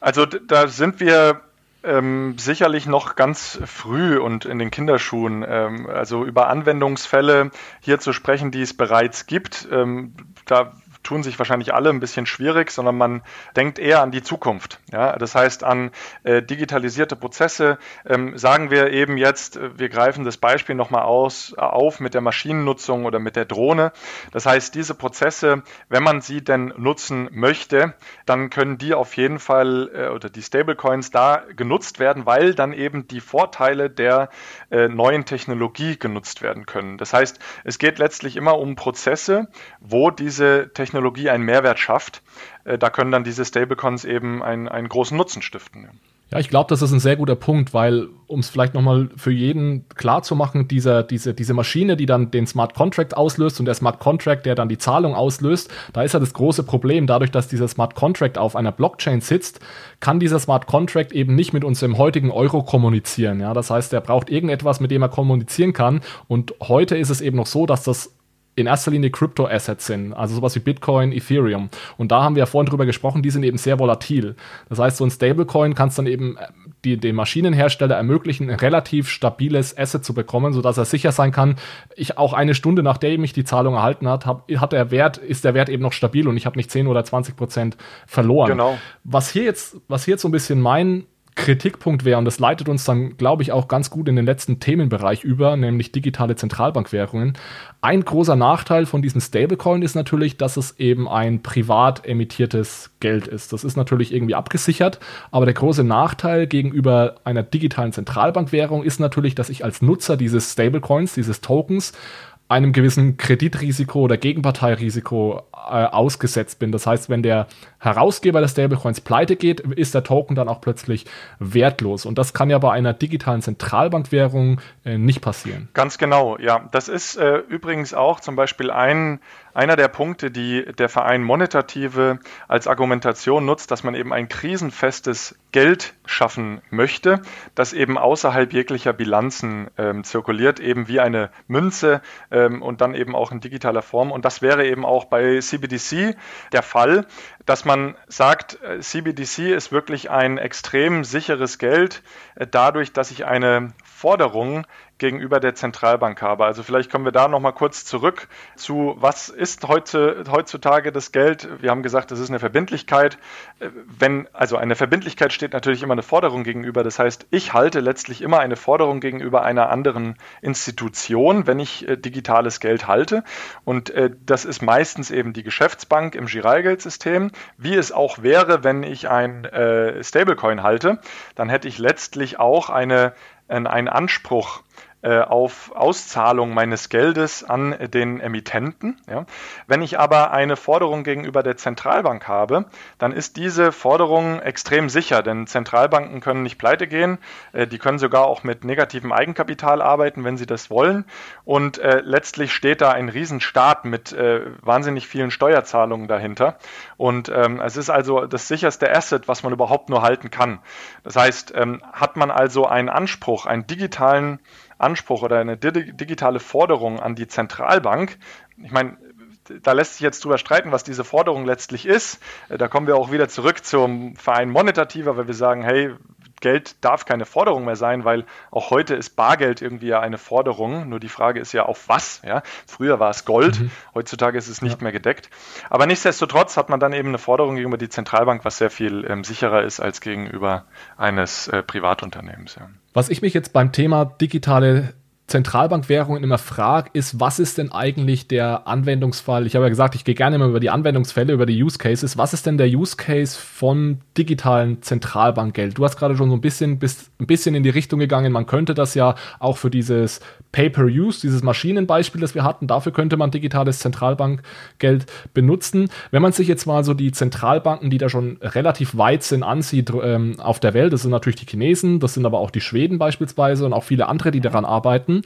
Also da sind wir ähm, sicherlich noch ganz früh und in den Kinderschuhen. Ähm, also über Anwendungsfälle hier zu sprechen, die es bereits gibt. Ähm, da tun sich wahrscheinlich alle ein bisschen schwierig, sondern man denkt eher an die Zukunft. Ja? Das heißt an äh, digitalisierte Prozesse. Ähm, sagen wir eben jetzt, äh, wir greifen das Beispiel nochmal aus, äh, auf mit der Maschinennutzung oder mit der Drohne. Das heißt, diese Prozesse, wenn man sie denn nutzen möchte, dann können die auf jeden Fall äh, oder die Stablecoins da genutzt werden, weil dann eben die Vorteile der äh, neuen Technologie genutzt werden können. Das heißt, es geht letztlich immer um Prozesse, wo diese Technologie Technologie einen Mehrwert schafft, äh, da können dann diese Stablecoins eben einen, einen großen Nutzen stiften.
Ja, ich glaube, das ist ein sehr guter Punkt, weil, um es vielleicht nochmal für jeden klar zu machen, diese, diese, diese Maschine, die dann den Smart Contract auslöst und der Smart Contract, der dann die Zahlung auslöst, da ist ja das große Problem, dadurch, dass dieser Smart Contract auf einer Blockchain sitzt, kann dieser Smart Contract eben nicht mit unserem heutigen Euro kommunizieren. Ja, das heißt, er braucht irgendetwas, mit dem er kommunizieren kann. Und heute ist es eben noch so, dass das in erster Linie Crypto-Assets sind, also sowas wie Bitcoin, Ethereum. Und da haben wir ja vorhin drüber gesprochen, die sind eben sehr volatil. Das heißt, so ein Stablecoin kannst dann eben äh, die, dem Maschinenhersteller ermöglichen, ein relativ stabiles Asset zu bekommen, sodass er sicher sein kann, ich auch eine Stunde nachdem ich die Zahlung erhalten hat, hab, hat der Wert, ist der Wert eben noch stabil und ich habe nicht 10 oder 20 Prozent verloren. Genau. Was hier jetzt, was hier jetzt so ein bisschen mein Kritikpunkt wäre, und das leitet uns dann, glaube ich, auch ganz gut in den letzten Themenbereich über, nämlich digitale Zentralbankwährungen. Ein großer Nachteil von diesem Stablecoin ist natürlich, dass es eben ein privat emittiertes Geld ist. Das ist natürlich irgendwie abgesichert, aber der große Nachteil gegenüber einer digitalen Zentralbankwährung ist natürlich, dass ich als Nutzer dieses Stablecoins, dieses Tokens, einem gewissen Kreditrisiko oder Gegenparteirisiko äh, ausgesetzt bin. Das heißt, wenn der Herausgeber des Stablecoins pleite geht, ist der Token dann auch plötzlich wertlos. Und das kann ja bei einer digitalen Zentralbankwährung äh, nicht passieren.
Ganz genau, ja. Das ist äh, übrigens auch zum Beispiel ein einer der Punkte, die der Verein Monetative als Argumentation nutzt, dass man eben ein krisenfestes Geld schaffen möchte, das eben außerhalb jeglicher Bilanzen ähm, zirkuliert, eben wie eine Münze ähm, und dann eben auch in digitaler Form. Und das wäre eben auch bei CBDC der Fall, dass man sagt, äh, CBDC ist wirklich ein extrem sicheres Geld, äh, dadurch, dass ich eine Forderung gegenüber der Zentralbank habe. Also vielleicht kommen wir da noch mal kurz zurück zu, was ist heute, heutzutage das Geld? Wir haben gesagt, das ist eine Verbindlichkeit. Wenn, also eine Verbindlichkeit steht natürlich immer eine Forderung gegenüber. Das heißt, ich halte letztlich immer eine Forderung gegenüber einer anderen Institution, wenn ich äh, digitales Geld halte. Und äh, das ist meistens eben die Geschäftsbank im Giralgeldsystem. Wie es auch wäre, wenn ich ein äh, Stablecoin halte, dann hätte ich letztlich auch eine, einen Anspruch äh, auf Auszahlung meines Geldes an den Emittenten. Ja. Wenn ich aber eine Forderung gegenüber der Zentralbank habe, dann ist diese Forderung extrem sicher, denn Zentralbanken können nicht pleite gehen, äh, die können sogar auch mit negativem Eigenkapital arbeiten, wenn sie das wollen. Und äh, letztlich steht da ein Riesenstaat mit äh, wahnsinnig vielen Steuerzahlungen dahinter. Und ähm, es ist also das sicherste Asset, was man überhaupt nur halten kann. Das heißt, ähm, hat man also einen Anspruch, einen digitalen Anspruch oder eine digitale Forderung an die Zentralbank. Ich meine, da lässt sich jetzt drüber streiten, was diese Forderung letztlich ist. Äh, da kommen wir auch wieder zurück zum Verein Monetativer, weil wir sagen, hey, Geld darf keine Forderung mehr sein, weil auch heute ist Bargeld irgendwie ja eine Forderung. Nur die Frage ist ja auf was. Ja? Früher war es Gold, mhm. heutzutage ist es nicht ja. mehr gedeckt. Aber nichtsdestotrotz hat man dann eben eine Forderung gegenüber die Zentralbank, was sehr viel ähm, sicherer ist als gegenüber eines äh, Privatunternehmens. Ja.
Was ich mich jetzt beim Thema digitale Zentralbankwährungen immer frage, ist, was ist denn eigentlich der Anwendungsfall? Ich habe ja gesagt, ich gehe gerne immer über die Anwendungsfälle, über die Use Cases. Was ist denn der Use Case von digitalen Zentralbankgeld? Du hast gerade schon so ein bisschen, bist ein bisschen in die Richtung gegangen. Man könnte das ja auch für dieses Pay-per-Use, dieses Maschinenbeispiel, das wir hatten, dafür könnte man digitales Zentralbankgeld benutzen. Wenn man sich jetzt mal so die Zentralbanken, die da schon relativ weit sind, ansieht ähm, auf der Welt, das sind natürlich die Chinesen, das sind aber auch die Schweden beispielsweise und auch viele andere, die daran arbeiten.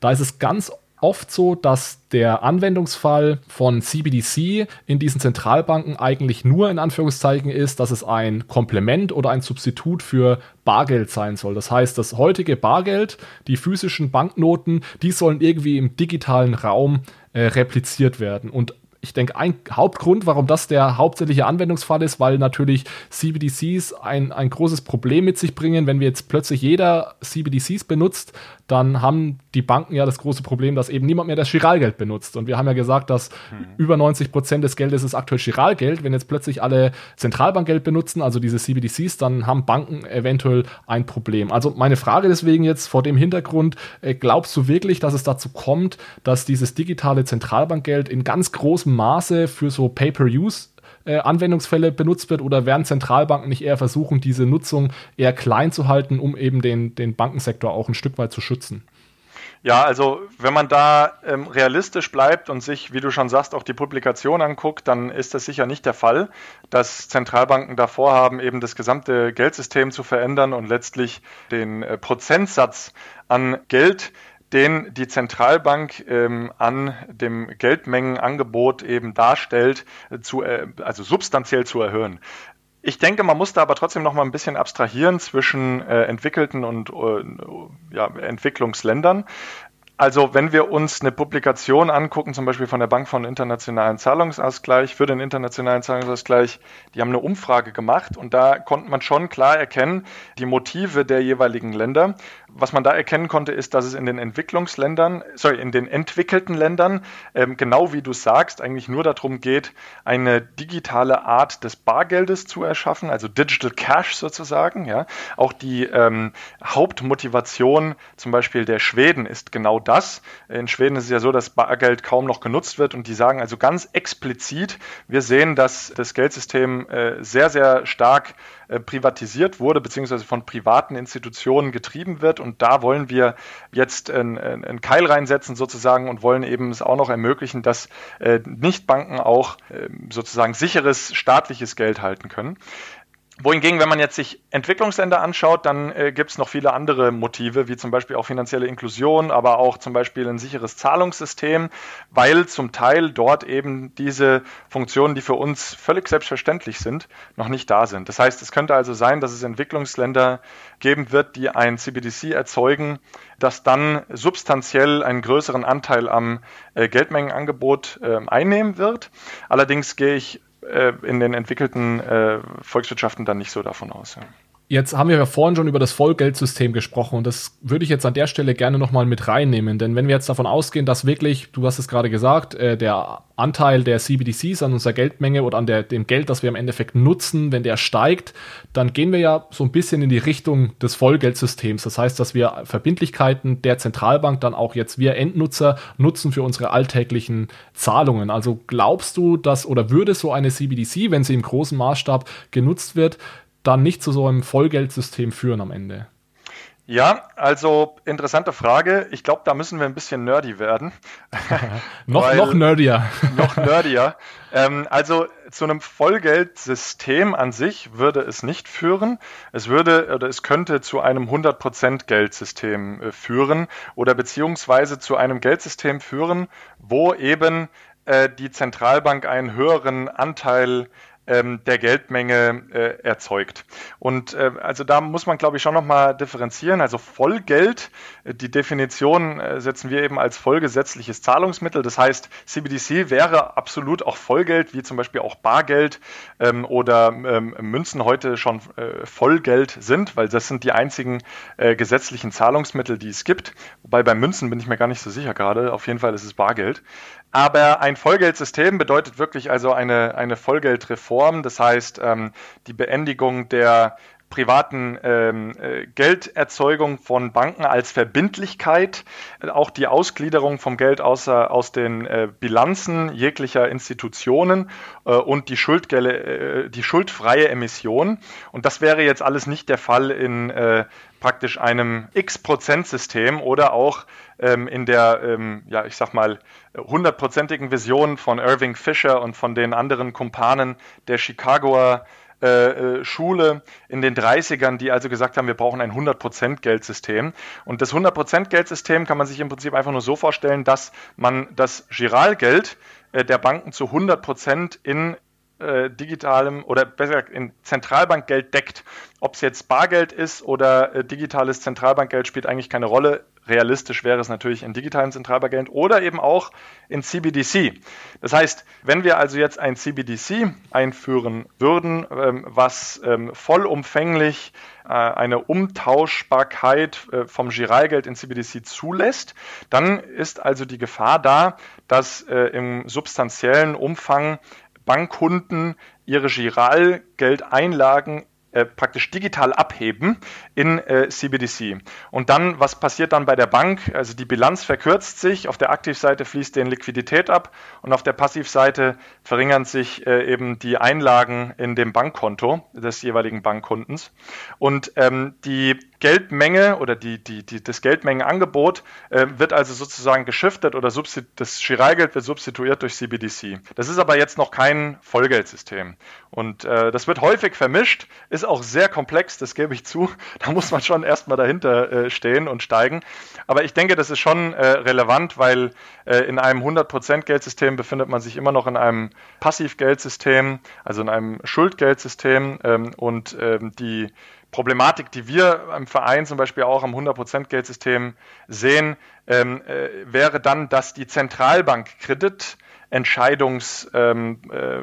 Da ist es ganz oft so, dass der Anwendungsfall von CBDC in diesen Zentralbanken eigentlich nur in Anführungszeichen ist, dass es ein Komplement oder ein Substitut für Bargeld sein soll. Das heißt, das heutige Bargeld, die physischen Banknoten, die sollen irgendwie im digitalen Raum äh, repliziert werden. Und ich denke, ein Hauptgrund, warum das der hauptsächliche Anwendungsfall ist, weil natürlich CBDCs ein, ein großes Problem mit sich bringen. Wenn wir jetzt plötzlich jeder CBDCs benutzt, dann haben die Banken ja das große Problem, dass eben niemand mehr das Chiralgeld benutzt. Und wir haben ja gesagt, dass mhm. über 90 Prozent des Geldes ist aktuell Chiralgeld. Wenn jetzt plötzlich alle Zentralbankgeld benutzen, also diese CBDCs, dann haben Banken eventuell ein Problem. Also meine Frage deswegen jetzt vor dem Hintergrund, äh, glaubst du wirklich, dass es dazu kommt, dass dieses digitale Zentralbankgeld in ganz großem Maße für so Pay-per-Use äh, Anwendungsfälle benutzt wird oder werden Zentralbanken nicht eher versuchen, diese Nutzung eher klein zu halten, um eben den, den Bankensektor auch ein Stück weit zu schützen?
Ja, also wenn man da ähm, realistisch bleibt und sich, wie du schon sagst, auch die Publikation anguckt, dann ist das sicher nicht der Fall, dass Zentralbanken davor haben, eben das gesamte Geldsystem zu verändern und letztlich den äh, Prozentsatz an Geld, den die Zentralbank ähm, an dem Geldmengenangebot eben darstellt, zu, äh, also substanziell zu erhöhen. Ich denke, man muss da aber trotzdem noch mal ein bisschen abstrahieren zwischen äh, entwickelten und äh, ja, Entwicklungsländern. Also wenn wir uns eine Publikation angucken, zum Beispiel von der Bank von Internationalen Zahlungsausgleich, für den Internationalen Zahlungsausgleich, die haben eine Umfrage gemacht und da konnte man schon klar erkennen, die Motive der jeweiligen Länder. Was man da erkennen konnte, ist, dass es in den Entwicklungsländern, sorry, in den entwickelten Ländern, ähm, genau wie du sagst, eigentlich nur darum geht, eine digitale Art des Bargeldes zu erschaffen, also Digital Cash sozusagen. Ja. Auch die ähm, Hauptmotivation zum Beispiel der Schweden ist genau das. In Schweden ist es ja so, dass Bargeld kaum noch genutzt wird und die sagen also ganz explizit, wir sehen, dass das Geldsystem äh, sehr, sehr stark äh, privatisiert wurde, beziehungsweise von privaten Institutionen getrieben wird. Und da wollen wir jetzt einen, Keil reinsetzen sozusagen und wollen eben es auch noch ermöglichen, dass äh, Nichtbanken auch äh, sozusagen sicheres staatliches Geld halten können. Wohingegen, wenn man jetzt sich Entwicklungsländer anschaut, dann äh, gibt es noch viele andere Motive, wie zum Beispiel auch finanzielle Inklusion, aber auch zum Beispiel ein sicheres Zahlungssystem, weil zum Teil dort eben diese Funktionen, die für uns völlig selbstverständlich sind, noch nicht da sind. Das heißt, es könnte also sein, dass es Entwicklungsländer geben wird, die ein CBDC erzeugen, das dann substanziell einen größeren Anteil am äh, Geldmengenangebot äh, einnehmen wird. Allerdings gehe ich in den entwickelten äh, Volkswirtschaften dann nicht so davon aus. Ja.
Jetzt haben wir ja vorhin schon über das Vollgeldsystem gesprochen und das würde ich jetzt an der Stelle gerne nochmal mit reinnehmen, denn wenn wir jetzt davon ausgehen, dass wirklich, du hast es gerade gesagt, äh, der Anteil der CBDCs an unserer Geldmenge oder an der, dem Geld, das wir im Endeffekt nutzen, wenn der steigt, dann gehen wir ja so ein bisschen in die Richtung des Vollgeldsystems. Das heißt, dass wir Verbindlichkeiten der Zentralbank dann auch jetzt wir Endnutzer nutzen für unsere alltäglichen Zahlungen. Also glaubst du, dass oder würde so eine CBDC, wenn sie im großen Maßstab genutzt wird, dann nicht zu so einem Vollgeldsystem führen am Ende?
Ja, also interessante Frage. Ich glaube, da müssen wir ein bisschen nerdy werden.
noch, noch nerdier.
noch nerdier. Ähm, also zu einem Vollgeldsystem an sich würde es nicht führen. Es würde oder es könnte zu einem 100% Geldsystem äh, führen oder beziehungsweise zu einem Geldsystem führen, wo eben äh, die Zentralbank einen höheren Anteil ähm, der Geldmenge äh, erzeugt. Und äh, also da muss man, glaube ich, schon nochmal differenzieren. Also Vollgeld, äh, die Definition äh, setzen wir eben als vollgesetzliches Zahlungsmittel. Das heißt, CBDC wäre absolut auch Vollgeld, wie zum Beispiel auch Bargeld ähm, oder ähm, Münzen heute schon äh, Vollgeld sind, weil das sind die einzigen äh, gesetzlichen Zahlungsmittel, die es gibt. Wobei bei Münzen bin ich mir gar nicht so sicher gerade. Auf jeden Fall ist es Bargeld. Aber ein Vollgeldsystem bedeutet wirklich also eine, eine Vollgeldreform, das heißt ähm, die Beendigung der privaten ähm, äh, Gelderzeugung von Banken als Verbindlichkeit, auch die Ausgliederung vom Geld außer, aus den äh, Bilanzen jeglicher Institutionen äh, und die, Schuldgelle, äh, die schuldfreie Emission. Und das wäre jetzt alles nicht der Fall in äh, praktisch einem X-Prozent-System oder auch ähm, in der, ähm, ja, ich sag mal, hundertprozentigen Vision von Irving Fisher und von den anderen Kumpanen der Chicagoer äh, äh, Schule in den 30ern, die also gesagt haben, wir brauchen ein 100% Geldsystem. Und das 100% Geldsystem kann man sich im Prinzip einfach nur so vorstellen, dass man das Giralgeld äh, der Banken zu 100% in äh, digitalem oder besser in Zentralbankgeld deckt. Ob es jetzt Bargeld ist oder äh, digitales Zentralbankgeld spielt eigentlich keine Rolle. Realistisch wäre es natürlich in digitalen Zentralbankgeld oder eben auch in CBDC. Das heißt, wenn wir also jetzt ein CBDC einführen würden, ähm, was ähm, vollumfänglich äh, eine Umtauschbarkeit äh, vom Giralgeld in CBDC zulässt, dann ist also die Gefahr da, dass äh, im substanziellen Umfang Bankkunden ihre Giralgeldeinlagen äh, praktisch digital abheben in äh, CBDC. Und dann, was passiert dann bei der Bank? Also die Bilanz verkürzt sich, auf der Aktivseite fließt denen Liquidität ab und auf der Passivseite verringern sich äh, eben die Einlagen in dem Bankkonto des jeweiligen Bankkundens. Und ähm, die Geldmenge oder die, die, die, das Geldmengenangebot äh, wird also sozusagen geschiftet oder das Giralgeld wird substituiert durch CBDC. Das ist aber jetzt noch kein Vollgeldsystem. Und äh, das wird häufig vermischt, ist auch sehr komplex, das gebe ich zu. Da muss man schon erstmal dahinter äh, stehen und steigen. Aber ich denke, das ist schon äh, relevant, weil äh, in einem 100% Geldsystem befindet man sich immer noch in einem Passivgeldsystem, also in einem Schuldgeldsystem. Ähm, und ähm, die Problematik, die wir im Verein zum Beispiel auch am 100%-Geldsystem sehen, ähm, äh, wäre dann, dass die Zentralbank Kredit Entscheidungs, ähm, äh,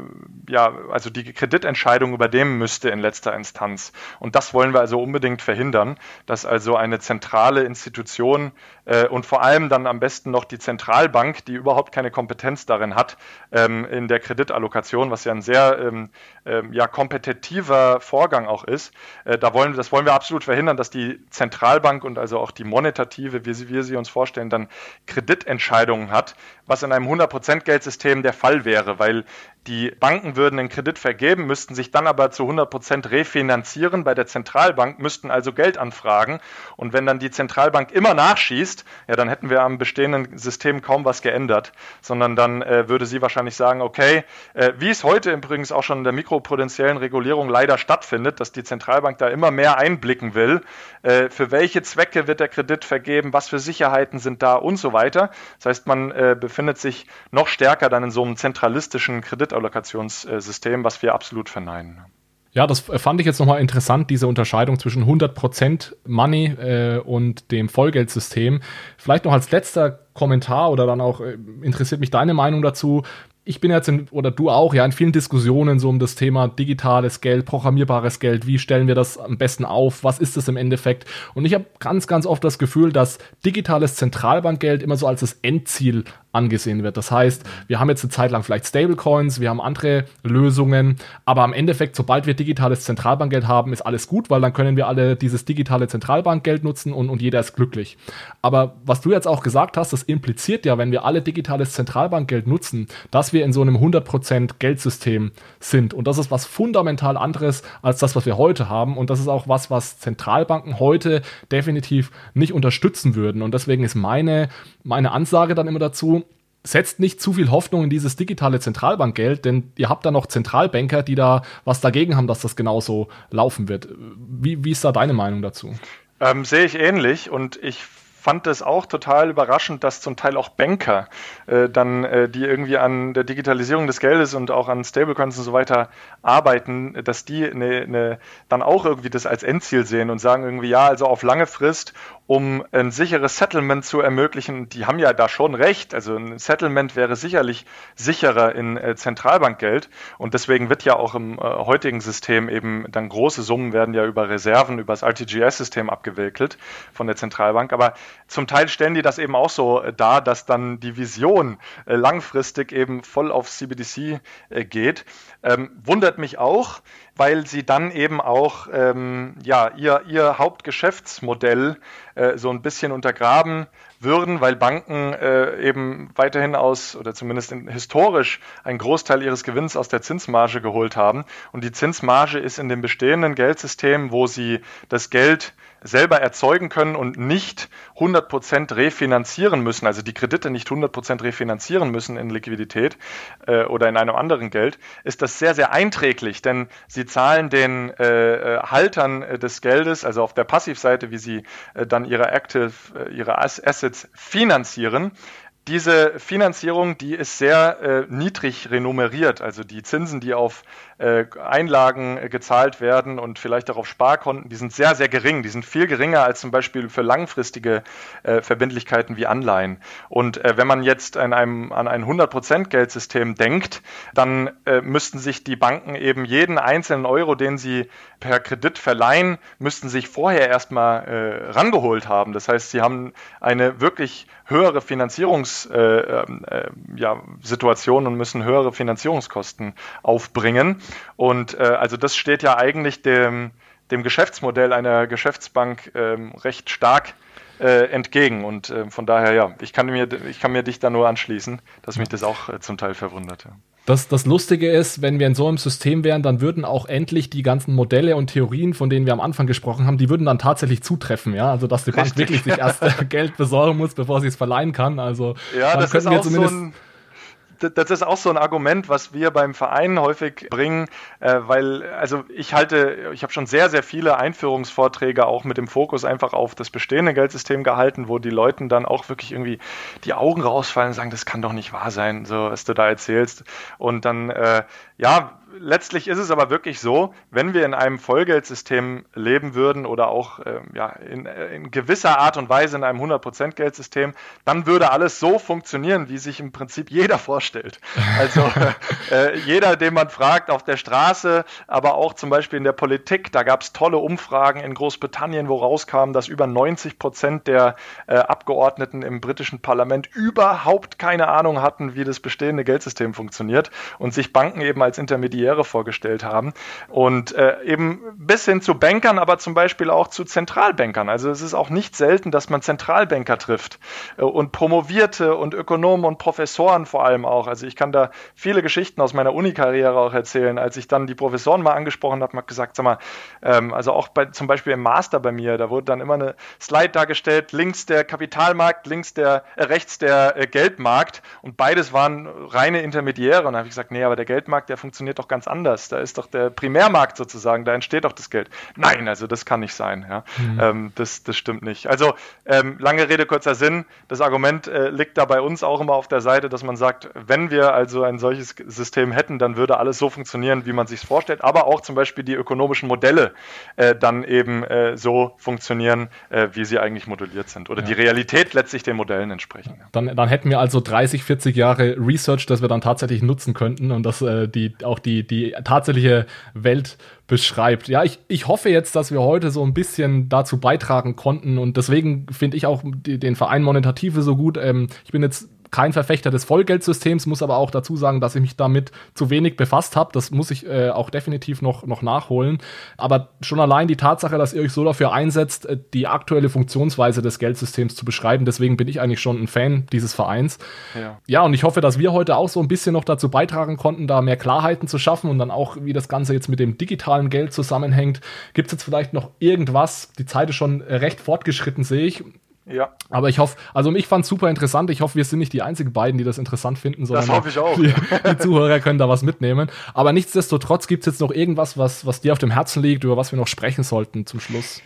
ja, also die Kreditentscheidung übernehmen müsste in letzter Instanz. Und das wollen wir also unbedingt verhindern, dass also eine zentrale Institution äh, und vor allem dann am besten noch die Zentralbank, die überhaupt keine Kompetenz darin hat, ähm, in der Kreditallokation, was ja ein sehr ähm, ähm, ja, kompetitiver Vorgang auch ist. Äh, da wollen, das wollen wir absolut verhindern, dass die Zentralbank und also auch die monetative, wie wir sie uns vorstellen, dann Kreditentscheidungen hat, was in einem 100%-Geldsystem der Fall wäre, weil die Banken würden einen Kredit vergeben, müssten sich dann aber zu 100 Prozent refinanzieren bei der Zentralbank, müssten also Geld anfragen. Und wenn dann die Zentralbank immer nachschießt, ja, dann hätten wir am bestehenden System kaum was geändert, sondern dann äh, würde sie wahrscheinlich sagen, okay, äh, wie es heute übrigens auch schon in der mikroprudentiellen Regulierung leider stattfindet, dass die Zentralbank da immer mehr einblicken will, äh, für welche Zwecke wird der Kredit vergeben, was für Sicherheiten sind da und so weiter. Das heißt, man äh, sich noch stärker dann in so einem zentralistischen Kredit Kreditalloktionssystem, was wir absolut verneinen.
Ja, das fand ich jetzt nochmal interessant, diese Unterscheidung zwischen 100% Money äh, und dem Vollgeldsystem. Vielleicht noch als letzter Kommentar oder dann auch äh, interessiert mich deine Meinung dazu ich bin jetzt in, oder du auch, ja, in vielen Diskussionen so um das Thema digitales Geld, programmierbares Geld, wie stellen wir das am besten auf, was ist das im Endeffekt? Und ich habe ganz, ganz oft das Gefühl, dass digitales Zentralbankgeld immer so als das Endziel angesehen wird. Das heißt, wir haben jetzt eine Zeit lang vielleicht Stablecoins, wir haben andere Lösungen, aber am Endeffekt, sobald wir digitales Zentralbankgeld haben, ist alles gut, weil dann können wir alle dieses digitale Zentralbankgeld nutzen und, und jeder ist glücklich. Aber was du jetzt auch gesagt hast, das impliziert ja, wenn wir alle digitales Zentralbankgeld nutzen, dass wir in so einem 100% Geldsystem sind. Und das ist was fundamental anderes als das, was wir heute haben. Und das ist auch was, was Zentralbanken heute definitiv nicht unterstützen würden. Und deswegen ist meine, meine Ansage dann immer dazu, setzt nicht zu viel Hoffnung in dieses digitale Zentralbankgeld, denn ihr habt da noch Zentralbanker, die da was dagegen haben, dass das genauso laufen wird. Wie, wie ist da deine Meinung dazu?
Ähm, sehe ich ähnlich und ich fand es auch total überraschend, dass zum Teil auch Banker äh, dann, äh, die irgendwie an der Digitalisierung des Geldes und auch an Stablecoins und so weiter arbeiten, dass die ne, ne, dann auch irgendwie das als Endziel sehen und sagen irgendwie, ja, also auf lange Frist um ein sicheres Settlement zu ermöglichen. Die haben ja da schon recht. Also ein Settlement wäre sicherlich sicherer in äh, Zentralbankgeld. Und deswegen wird ja auch im äh, heutigen System eben dann große Summen werden ja über Reserven, über das RTGS-System abgewickelt von der Zentralbank. Aber zum Teil stellen die das eben auch so äh, dar, dass dann die Vision langfristig eben voll auf CBDC geht. Ähm, wundert mich auch, weil sie dann eben auch ähm, ja, ihr, ihr Hauptgeschäftsmodell äh, so ein bisschen untergraben würden, weil Banken äh, eben weiterhin aus, oder zumindest in, historisch, einen Großteil ihres Gewinns aus der Zinsmarge geholt haben. Und die Zinsmarge ist in dem bestehenden Geldsystem, wo sie das Geld selber erzeugen können und nicht 100% refinanzieren müssen, also die Kredite nicht 100% refinanzieren müssen in Liquidität äh, oder in einem anderen Geld, ist das sehr, sehr einträglich, denn sie zahlen den äh, äh Haltern äh, des Geldes, also auf der Passivseite, wie sie äh, dann ihre Active, äh, ihre Assets finanzieren, diese Finanzierung, die ist sehr äh, niedrig renummeriert. Also die Zinsen, die auf äh, Einlagen äh, gezahlt werden und vielleicht auch auf Sparkonten, die sind sehr, sehr gering. Die sind viel geringer als zum Beispiel für langfristige äh, Verbindlichkeiten wie Anleihen. Und äh, wenn man jetzt an, einem, an ein 100% Geldsystem denkt, dann müssten sich die Banken eben jeden einzelnen Euro, den sie per Kredit verleihen, müssten sich vorher erstmal rangeholt haben. Das heißt, sie haben eine wirklich höhere Finanzierungssituation äh, äh, ja, und müssen höhere Finanzierungskosten aufbringen. Und äh, also das steht ja eigentlich dem, dem Geschäftsmodell einer Geschäftsbank ähm, recht stark äh, entgegen. Und äh, von daher, ja, ich kann, mir, ich kann mir dich da nur anschließen, dass mich das auch äh, zum Teil verwundert. Ja.
Das, das Lustige ist, wenn wir in so einem System wären, dann würden auch endlich die ganzen Modelle und Theorien, von denen wir am Anfang gesprochen haben, die würden dann tatsächlich zutreffen, ja. Also dass die Bank Richtig. wirklich sich erst Geld besorgen muss, bevor sie es verleihen kann. Also
ja, das ist auch so ein das ist auch so ein Argument, was wir beim Verein häufig bringen, äh, weil, also ich halte, ich habe schon sehr, sehr viele Einführungsvorträge auch mit dem Fokus einfach auf das bestehende Geldsystem gehalten, wo die Leuten dann auch wirklich irgendwie die Augen rausfallen und sagen, das kann doch nicht wahr sein, so was du da erzählst. Und dann äh, Ja, letztlich ist es aber wirklich so, wenn wir in einem Vollgeldsystem leben würden oder auch äh, ja, in, äh, in, gewisser Art und Weise in einem 100% Geldsystem, dann würde alles so funktionieren, wie sich im Prinzip jeder vorstellt. Also äh, jeder, den man fragt auf der Straße, aber auch zum Beispiel in der Politik, da gab es tolle Umfragen in Großbritannien, wo rauskam, dass über 90% der äh, Abgeordneten im britischen Parlament überhaupt keine Ahnung hatten, wie das bestehende Geldsystem funktioniert und sich Banken eben als Intermediäre Intermediäre vorgestellt haben. Und äh, eben bis hin zu Bankern, aber zum Beispiel auch zu Zentralbankern. Also es ist auch nicht selten, dass man Zentralbanker trifft äh, und Promovierte und Ökonomen und Professoren vor allem auch. Also ich kann da viele Geschichten aus meiner Uni-Karriere auch erzählen. Als ich dann die Professoren mal angesprochen habe, habe gesagt, sag mal, ähm, also auch bei, zum Beispiel im Master bei mir, da wurde dann immer eine Slide dargestellt, links der Kapitalmarkt, links der, äh, rechts der äh, Geldmarkt und beides waren reine Intermediäre. Und da habe ich gesagt, nee, aber der Geldmarkt, der funktioniert doch ganz anders. Da ist doch der Primärmarkt sozusagen, da entsteht doch das Geld. Nein, also das kann nicht sein. Ja? Mhm. Ähm, das, das stimmt nicht. Also ähm, lange Rede, kurzer Sinn. Das Argument äh, liegt da bei uns auch immer auf der Seite, dass man sagt, wenn wir also ein solches System hätten, dann würde alles so funktionieren, wie man sich es vorstellt. Aber auch zum Beispiel die ökonomischen Modelle äh, dann eben äh, so funktionieren, äh, wie sie eigentlich modelliert sind. Oder ja. die Realität letztlich den Modellen entsprechen.
Dann, dann hätten wir also 30, 40 Jahre Research, das wir dann tatsächlich nutzen könnten und dass äh, die auch die die tatsächliche Welt beschreibt. Ja, ich, ich hoffe jetzt, dass wir heute so ein bisschen dazu beitragen konnten und deswegen finde ich auch den Verein Monetative so gut. Ähm, ich bin jetzt kein Verfechter des Vollgeldsystems, muss aber auch dazu sagen, dass ich mich damit zu wenig befasst habe. Das muss ich äh, auch definitiv noch, noch nachholen. Aber schon allein die Tatsache, dass ihr euch so dafür einsetzt, äh, die aktuelle Funktionsweise des Geldsystems zu beschreiben, deswegen bin ich eigentlich schon ein Fan dieses Vereins. Ja, ja und ich hoffe, dass wir heute auch so ein bisschen noch dazu beitragen konnten, da mehr Klarheiten zu schaffen und dann auch, wie das Ganze jetzt mit dem digitalen Geld zusammenhängt. Gibt es jetzt vielleicht noch irgendwas? Die Zeit ist schon recht fortgeschritten, sehe ich ja. Aber ich hoffe, also ich fand es super interessant. Ich hoffe, wir sind nicht die einzigen beiden, die das interessant finden, sondern
das hoffe ich auch.
Die, die Zuhörer können da was mitnehmen. Aber nichtsdestotrotz gibt es jetzt noch irgendwas, was, was dir auf dem Herzen liegt, über was wir noch sprechen sollten zum Schluss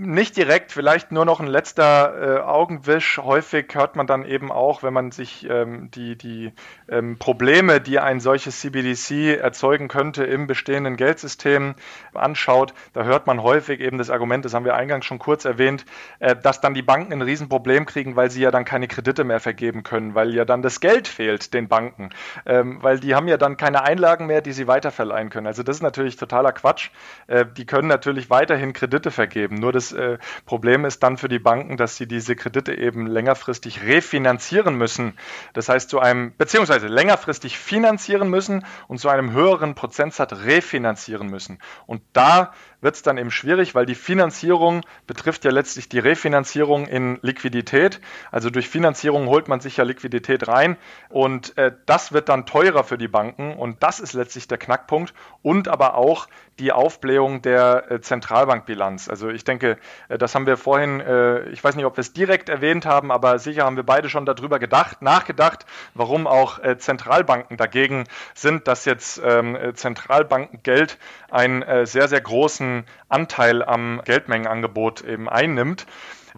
nicht direkt, vielleicht nur noch ein letzter äh, Augenwisch. Häufig hört man dann eben auch, wenn man sich ähm, die, die ähm, Probleme, die ein solches CBDC erzeugen könnte im bestehenden Geldsystem anschaut, da hört man häufig eben das Argument, das haben wir eingangs schon kurz erwähnt, äh, dass dann die Banken ein Riesenproblem kriegen, weil sie ja dann keine Kredite mehr vergeben können, weil ja dann das Geld fehlt den Banken, ähm, weil die haben ja dann keine Einlagen mehr, die sie weiterverleihen können. Also das ist natürlich totaler Quatsch. Äh, die können natürlich weiterhin Kredite vergeben, nur das äh, Problem ist dann für die Banken, dass sie diese Kredite eben längerfristig refinanzieren müssen. Das heißt, zu einem, beziehungsweise längerfristig finanzieren müssen und zu einem höheren Prozentsatz refinanzieren müssen. Und da wird es dann eben schwierig, weil die Finanzierung betrifft ja letztlich die Refinanzierung in Liquidität. Also durch Finanzierung holt man sich ja Liquidität rein und äh, das wird dann teurer für die Banken und das ist letztlich der Knackpunkt und aber auch die Aufblähung der äh, Zentralbankbilanz. Also ich denke, äh, das haben wir vorhin, äh, ich weiß nicht, ob wir es direkt erwähnt haben, aber sicher haben wir beide schon darüber gedacht, nachgedacht, warum auch äh, Zentralbanken dagegen sind, dass jetzt ähm, Zentralbankengeld einen äh, sehr, sehr großen Anteil am Geldmengenangebot eben einnimmt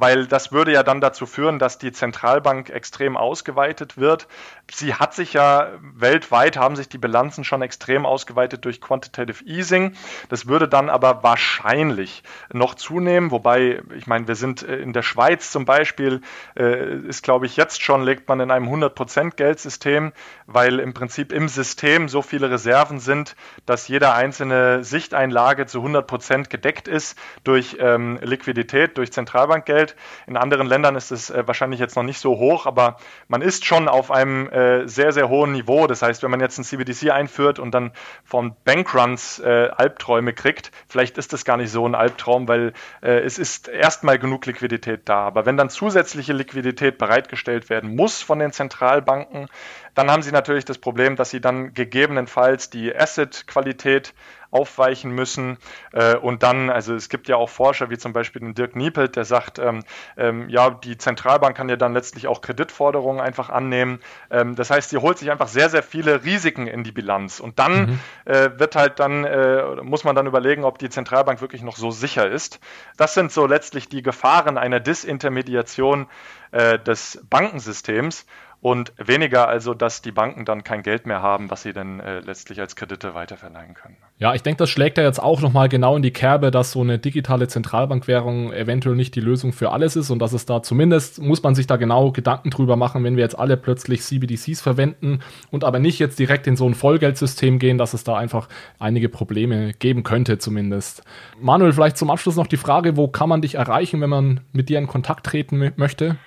weil das würde ja dann dazu führen, dass die Zentralbank extrem ausgeweitet wird. Sie hat sich ja weltweit, haben sich die Bilanzen schon extrem ausgeweitet durch Quantitative Easing. Das würde dann aber wahrscheinlich noch zunehmen, wobei, ich meine, wir sind äh, in der Schweiz zum Beispiel, äh, ist glaube ich jetzt schon, legt man in einem 100% Geldsystem, weil im Prinzip im System so viele Reserven sind, dass jede einzelne Sichteinlage zu 100% gedeckt ist durch ähm, Liquidität, durch Zentralbankgeld. Geld. In anderen Ländern ist es äh, wahrscheinlich jetzt noch nicht so hoch, aber man ist schon auf einem äh, sehr, sehr hohen Niveau. Das heißt, wenn man jetzt ein CBDC einführt und dann von Bankruns äh, Albträume kriegt, vielleicht ist das gar nicht so ein Albtraum, weil äh, es ist erstmal genug Liquidität da. Aber wenn dann zusätzliche Liquidität bereitgestellt werden muss von den Zentralbanken, dann haben sie natürlich das Problem, dass sie dann gegebenenfalls die Asset-Qualität aufweichen müssen. Äh, und dann, also es gibt ja auch Forscher wie zum Beispiel den Dirk Niepelt, der sagt, ähm, ähm, ja, die Zentralbank kann ja dann letztlich auch Kreditforderungen einfach annehmen. Ähm, das heißt, sie holt sich einfach sehr, sehr viele Risiken in die Bilanz. Und dann mhm. äh, wird halt dann, äh, muss man dann überlegen, ob die Zentralbank wirklich noch so sicher ist. Das sind so letztlich die Gefahren einer Disintermediation äh, des Bankensystems. Und weniger also, dass die Banken dann kein Geld mehr haben, was sie dann äh, letztlich als Kredite weiterverleihen können.
Ja, ich denke, das schlägt ja jetzt auch nochmal genau in die Kerbe, dass so eine digitale Zentralbankwährung eventuell nicht die Lösung für alles ist und dass es da zumindest, muss man sich da genau Gedanken drüber machen, wenn wir jetzt alle plötzlich CBDCs verwenden und aber nicht jetzt direkt in so ein Vollgeldsystem gehen, dass es da einfach einige Probleme geben könnte zumindest. Manuel, vielleicht zum Abschluss noch die Frage, wo kann man dich erreichen, wenn man mit dir in Kontakt treten möchte?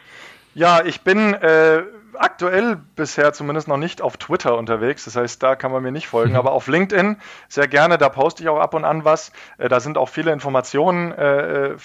Ja, ich bin äh, aktuell bisher zumindest noch nicht auf Twitter unterwegs. Das heißt, da kann man mir nicht folgen. Mhm. Aber auf LinkedIn sehr gerne. Da poste ich auch ab und an was. Äh, da sind auch viele Informationen äh, äh,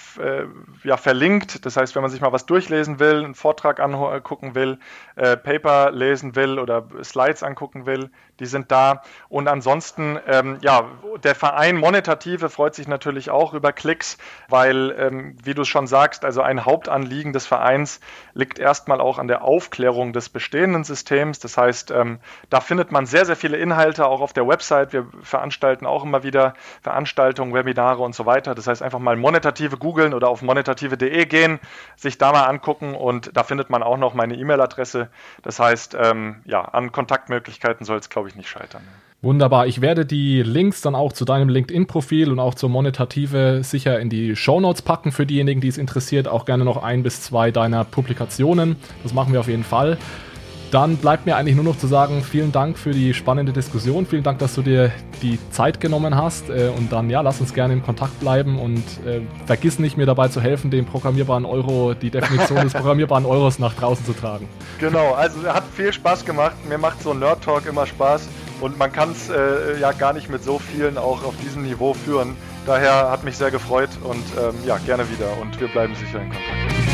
ja, verlinkt. Das heißt, wenn man sich mal was durchlesen will, einen Vortrag angucken will, äh, Paper lesen will oder Slides angucken will, die sind da. Und ansonsten, ähm, ja, der Verein Monetative freut sich natürlich auch über Klicks, weil, ähm, wie du schon sagst, also ein Hauptanliegen des Vereins liegt erstmal auch an der Aufklärung des bestehenden Systems. Das heißt, ähm, da findet man sehr, sehr viele Inhalte auch auf der Website. Wir veranstalten auch immer wieder Veranstaltungen, Webinare und so weiter. Das heißt, einfach mal monetative googeln oder auf monetative.de gehen, sich da mal angucken und da findet man auch noch meine E-Mail-Adresse. Das heißt, ähm, ja, an Kontaktmöglichkeiten soll es, glaube ich, nicht scheitern.
Wunderbar. Ich werde die Links dann auch zu deinem LinkedIn-Profil und auch zur Monetative sicher in die Show Notes packen für diejenigen, die es interessiert. Auch gerne noch ein bis zwei deiner Publikationen. Das machen wir auf jeden Fall. Dann bleibt mir eigentlich nur noch zu sagen, vielen Dank für die spannende Diskussion. Vielen Dank, dass du dir die Zeit genommen hast. Äh, und dann, ja, lass uns gerne in Kontakt bleiben und äh, vergiss nicht, mir dabei zu helfen, den programmierbaren Euro, die Definition des programmierbaren Euros nach draußen zu tragen.
Genau, also hat viel Spaß gemacht. Mir macht so ein Nerd Talk immer Spaß. Und man kann es äh, ja gar nicht mit so vielen auch auf diesem Niveau führen. Daher hat mich sehr gefreut und ähm, ja, gerne wieder und wir bleiben sicher in Kontakt.